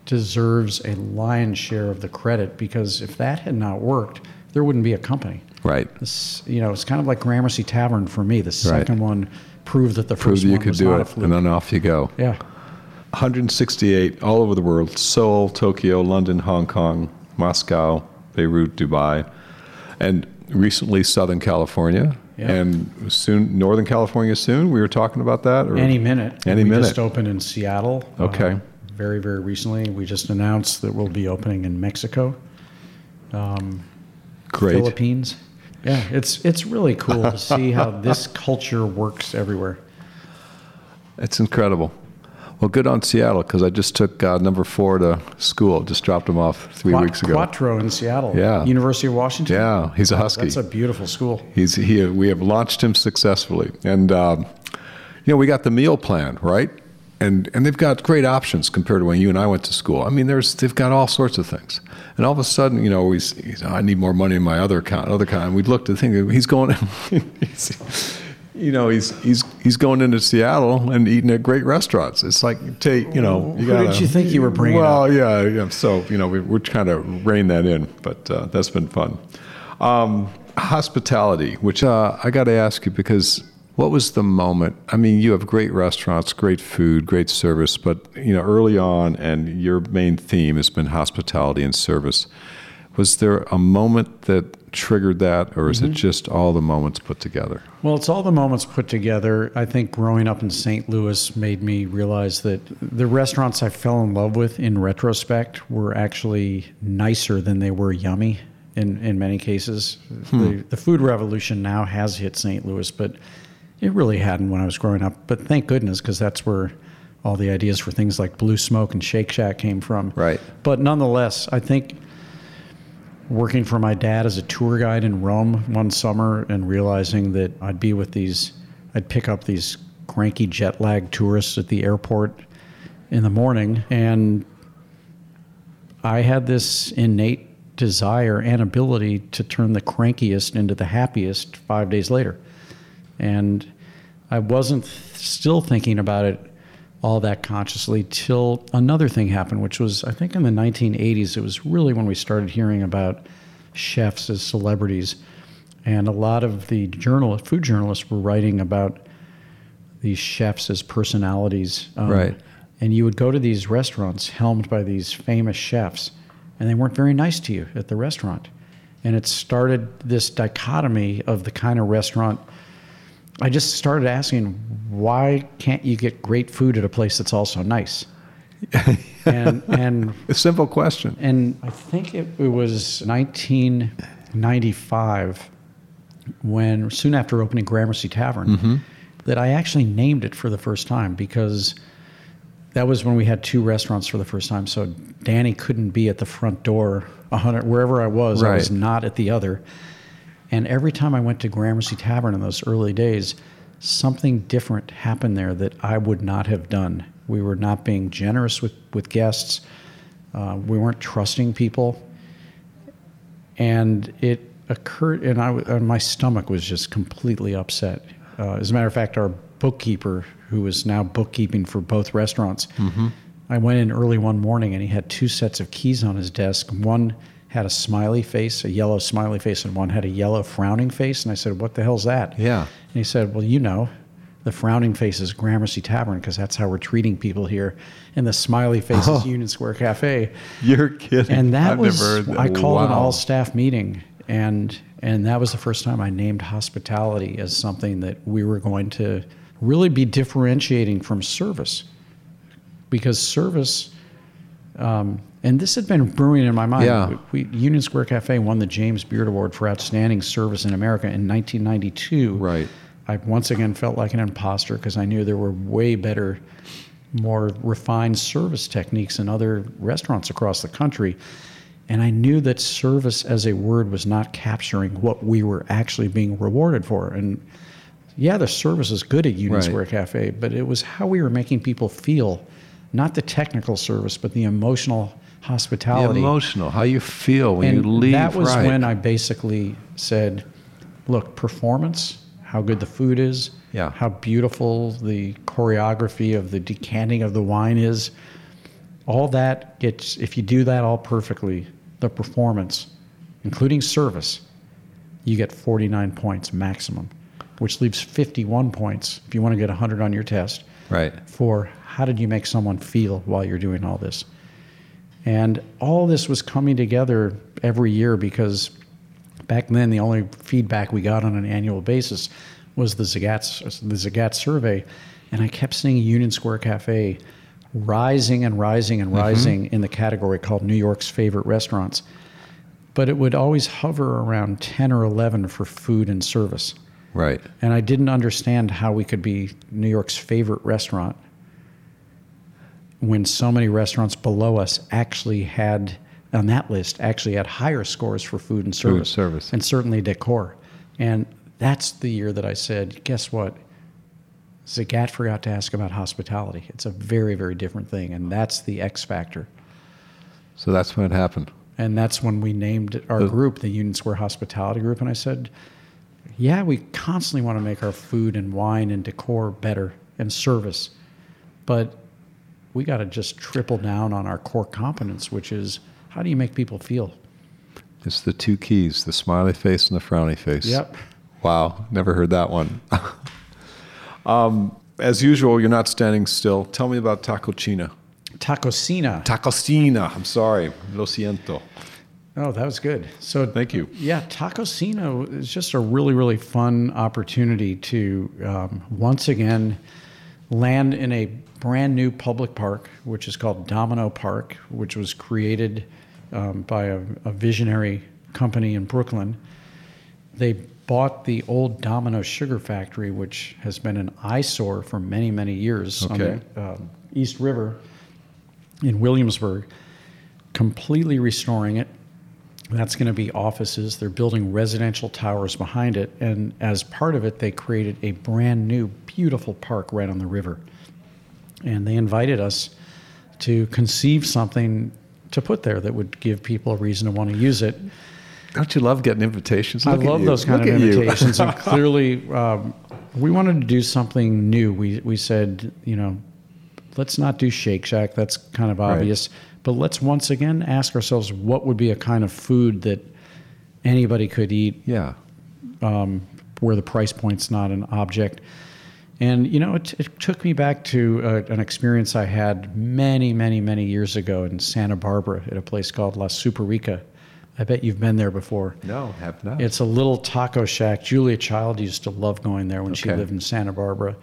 deserves a lion's share of the credit because if that had not worked, there wouldn't be a company. right. This, you know, it's kind of like Gramercy Tavern for me. The second one proved that the Prove first you one could was do not a it, fluke. and then off you go. yeah. 168 all over the world Seoul, Tokyo, London, Hong Kong, Moscow, Beirut, Dubai, and recently Southern California. Yeah. And soon, Northern California soon. We were talking about that. Or? Any minute. Any we minute. just opened in Seattle. uh, Okay. Very, very recently. We just announced that we'll be opening in Mexico, Great. Philippines. Yeah, it's it's really cool to see how this culture works everywhere. It's incredible. Well, good on Seattle because I just took uh, number four to school. Just dropped him off three weeks ago. Quattro in Seattle. Yeah. University of Washington. Yeah, he's a husky. That's a beautiful school. He's he. We have launched him successfully, and um, you know we got the meal plan right, and and they've got great options compared to when you and I went to school. I mean, there's they've got all sorts of things, and all of a sudden, you know, I need more money in my other account, other account. And we looked at the thing. He's going, he's, you know, he's he's he's going into Seattle and eating at great restaurants. It's like take you know. You Who did gotta- you think you were bringing Well, yeah, yeah. So you know, we, we're trying to rein that in, but uh, that's been fun. Um, hospitality, which uh, I got to ask you because what was the moment? I mean, you have great restaurants, great food, great service, but you know, early on, and your main theme has been hospitality and service. Was there a moment that triggered that, or is it mm-hmm. just all the moments put together? Well, it's all the moments put together. I think growing up in St. Louis made me realize that the restaurants I fell in love with in retrospect were actually nicer than they were yummy in, in many cases. Hmm. The, the food revolution now has hit St. Louis, but it really hadn't when I was growing up. But thank goodness, because that's where all the ideas for things like Blue Smoke and Shake Shack came from. Right. But nonetheless, I think working for my dad as a tour guide in Rome one summer and realizing that I'd be with these, I'd pick up these cranky jet lag tourists at the airport in the morning. And I had this innate desire and ability to turn the crankiest into the happiest five days later. And I wasn't still thinking about it all that consciously till another thing happened, which was, I think, in the 1980s. It was really when we started hearing about chefs as celebrities. And a lot of the journal, food journalists were writing about these chefs as personalities. Um, Right. And you would go to these restaurants helmed by these famous chefs, and they weren't very nice to you at the restaurant. And it started this dichotomy of the kind of restaurant I just started asking, why can't you get great food at a place that's also nice? and and A simple question. and I think it, it was 1995 when soon after opening Gramercy Tavern mm-hmm. that I actually named it for the first time because that was when we had two restaurants for the first time. So Danny couldn't be at the front door, hundred wherever I was, I was not at the other. And every time I went to Gramercy Tavern in those early days, something different happened there that I would not have done. We were not being generous with, with guests. Uh, we weren't trusting people. And it occurred, and, I, and my stomach was just completely upset. Uh, as a matter of fact, our bookkeeper, who is now bookkeeping for both restaurants, I went in early one morning and he had two sets of keys on his desk. One had a smiley face, a yellow smiley face, and one had a yellow frowning face. And I said, What the hell's that? Yeah. And he said, Well, you know, the frowning face is Gramercy Tavern because that's how we're treating people here. And the smiley face is Union Square Cafe. You're kidding. And that I've was, that. I called an all staff meeting. And, and that was the first time I named hospitality as something that we were going to really be differentiating from service. Because service, um, and this had been brewing in my mind. Yeah. We, Union Square Cafe won the James Beard Award for Outstanding Service in America in 1992. Right. I once again felt like an imposter because I knew there were way better, more refined service techniques in other restaurants across the country. And I knew that service as a word was not capturing what we were actually being rewarded for. And yeah, the service is good at Union Right. Square Cafe, but it was how we were making people feel, not the technical service, but the emotional The hospitality. emotional, how you feel when and you leave. that was right. when I basically said, "Look, performance, how good the food is, Yeah. how beautiful the choreography of the decanting of the wine is, all that gets if you do that all perfectly, the performance, including service, you get 49 points maximum, which leaves 51 points if you want to get 100 on your test Right. for how did you make someone feel while you're doing all this. And all this was coming together every year because back then the only feedback we got on an annual basis was the Zagat, the Zagat survey. And I kept seeing Union Square Cafe rising and rising and mm-hmm. rising in the category called New York's favorite restaurants. But it would always hover around 10 or 11 for food and service. Right. And I didn't understand how we could be New York's favorite restaurant when so many restaurants below us actually had, on that list, actually had higher scores for food and Food, service. service. And certainly decor. And that's the year that I said, guess what? Zagat forgot to ask about hospitality. It's a very, very different thing. And that's the X factor. So that's when it happened. And that's when we named our group the Union Square Hospitality Group. And I said, yeah, we constantly want to make our food and wine and decor better and service. But we got to just triple down on our core competence, which is how do you make people feel? It's the two keys, the smiley face and the frowny face. Yep. Wow, never heard that one. um, as usual, you're not standing still. Tell me about Tacocina. Tacocina. Tacocina. I'm sorry. Lo siento. Oh, that was good. So Thank you. Yeah, Tacocina is just a really, really fun opportunity to um, once again land in a brand new public park, which is called Domino Park, which was created um, by a, a visionary company in Brooklyn. They bought the old Domino Sugar Factory, which has been an eyesore for many, many years on the uh, East River in Williamsburg, completely restoring it. That's going to be offices. They're building residential towers behind it. And as part of it, they created a brand new, beautiful park right on the river. And they invited us to conceive something to put there that would give people a reason to want to use it. Don't you love getting invitations? I Look at love those kind Look of invitations. and clearly, um, we wanted to do something new. We we said, you know, let's not do Shake Shack. That's kind of obvious. But let's once again ask ourselves, what would be a kind of food that anybody could eat, yeah. um, where the price point's not an object. And you know, it, it took me back to uh, an experience I had many, many, many years ago in Santa Barbara at a place called La Super-Rica. I bet you've been there before. No, have not. It's a little taco shack. Julia Child used to love going there when she lived in Santa Barbara.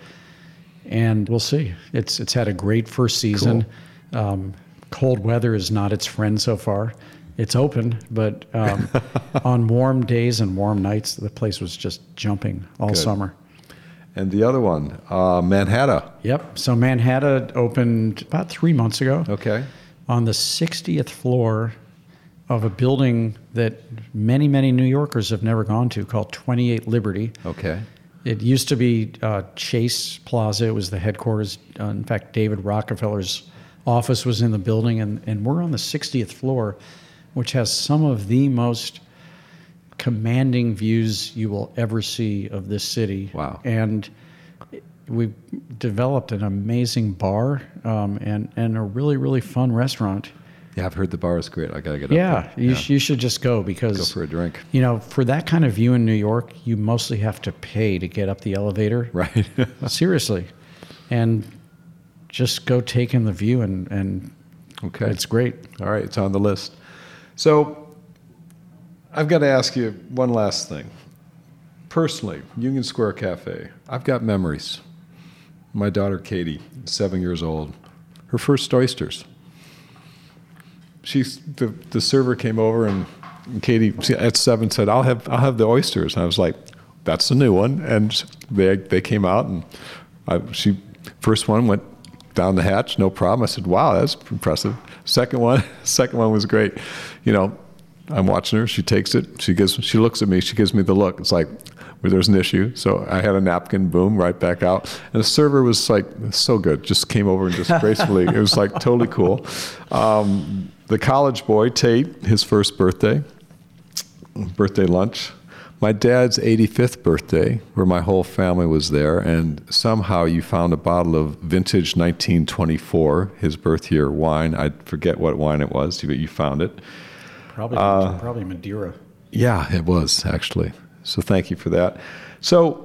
And we'll see. It's it's had a great first season. Um, cold weather is not its friend so far. It's open, but um, on warm days and warm nights, the place was just jumping all Good. summer. And the other one, uh, Manhatta. Yep. So Manhatta opened about three months ago Okay. on the 60th floor of a building that many, many New Yorkers have never gone to called 28 Liberty. Okay. It used to be uh, Chase Plaza. It was the headquarters. Uh, in fact, David Rockefeller's office was in the building, and, and we're on the 60th floor, which has some of the most commanding views you will ever see of this city. Wow. And we've developed an amazing bar um, and, and a really, really fun restaurant. Yeah, I've heard the bar is great. I gotta get Yeah, up there. you, sh- you should just go because Go for a drink. you know, for that kind of view in New York, you mostly have to pay to get up the elevator. Right. Seriously. And just go take in the view and, and okay. it's great. All right, it's on the list. So I've got to ask you one last thing. Personally, Union Square Cafe, I've got memories. My daughter Katie, seven years old, her first oysters. She's the, the server came over and, and Katie at seven said, "I'll have I'll have the oysters." And I was like, "That's the new one." And they they came out and I, she first one went down the hatch, no problem. I said, "Wow, that's impressive." Second one, second one was great. You know, I'm watching her. She takes it. She gives. She looks at me. She gives me the look. It's like well, there's an issue. So I had a napkin. Boom, right back out. And the server was like so good. Just came over and just gracefully. it was like totally cool. Um, the college boy Tate, his first birthday, birthday lunch. My dad's 85th birthday, where my whole family was there, and somehow you found a bottle of vintage 1924, his birth year wine. I forget what wine it was, but you found it. Probably, Uh, probably Madeira. Yeah, it was actually. So thank you for that. So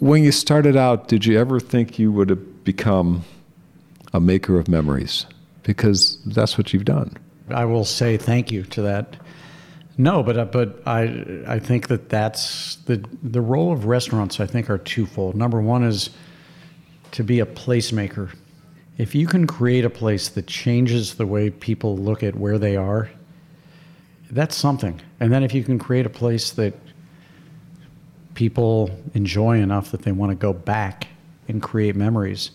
when you started out, did you ever think you would have become a maker of memories? Because that's what you've done. I will say thank you to that. No, but uh, but I I think that that's the the role of restaurants. I think are twofold. Number one is to be a placemaker. If you can create a place that changes the way people look at where they are, that's something. And then if you can create a place that people enjoy enough that they want to go back and create memories,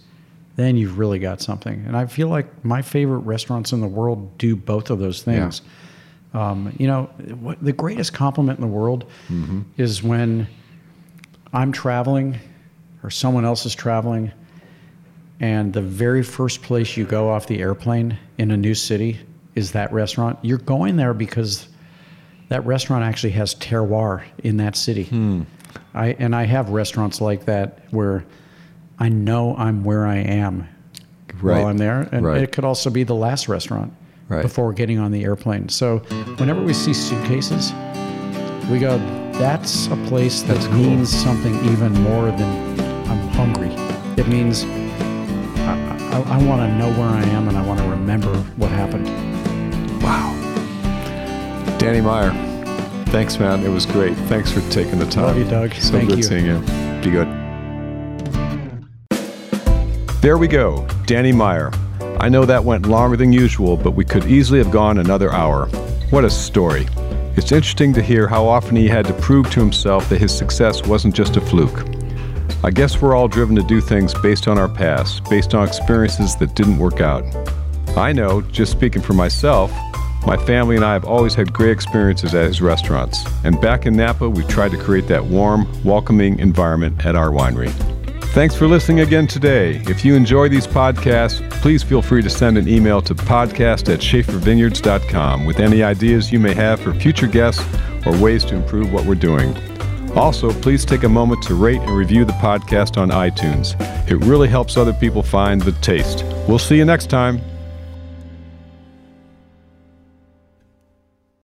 then you've really got something. And I feel like my favorite restaurants in the world do both of those things. Um, you know, what, the greatest compliment in the world is when I'm traveling or someone else is traveling, and the very first place you go off the airplane in a new city is that restaurant. You're going there because that restaurant actually has terroir in that city. Hmm. I and I have restaurants like that where I know I'm where I am Right. while I'm there, and Right. it could also be the last restaurant Right. before getting on the airplane. So whenever we see suitcases, we go, "That's a place that That's cool. means something even more than I'm hungry. It means I, I, want to know where I am and I want to remember what happened." Wow. Danny Meyer, thanks, man. It was great. Thanks for taking the time. Love you, Doug. So Thank good you. seeing you. Be good. There we go, Danny Meyer. I know that went longer than usual, but we could easily have gone another hour. What a story. It's interesting to hear how often he had to prove to himself that his success wasn't just a fluke. I guess we're all driven to do things based on our past, based on experiences that didn't work out. I know, just speaking for myself, my family and I have always had great experiences at his restaurants. And back in Napa, we've tried to create that warm, welcoming environment at our winery. Thanks for listening again today. If you enjoy these podcasts, please feel free to send an email to podcast at shafervineyards.com with any ideas you may have for future guests or ways to improve what we're doing. Also, please take a moment to rate and review the podcast on iTunes. It really helps other people find the taste. We'll see you next time.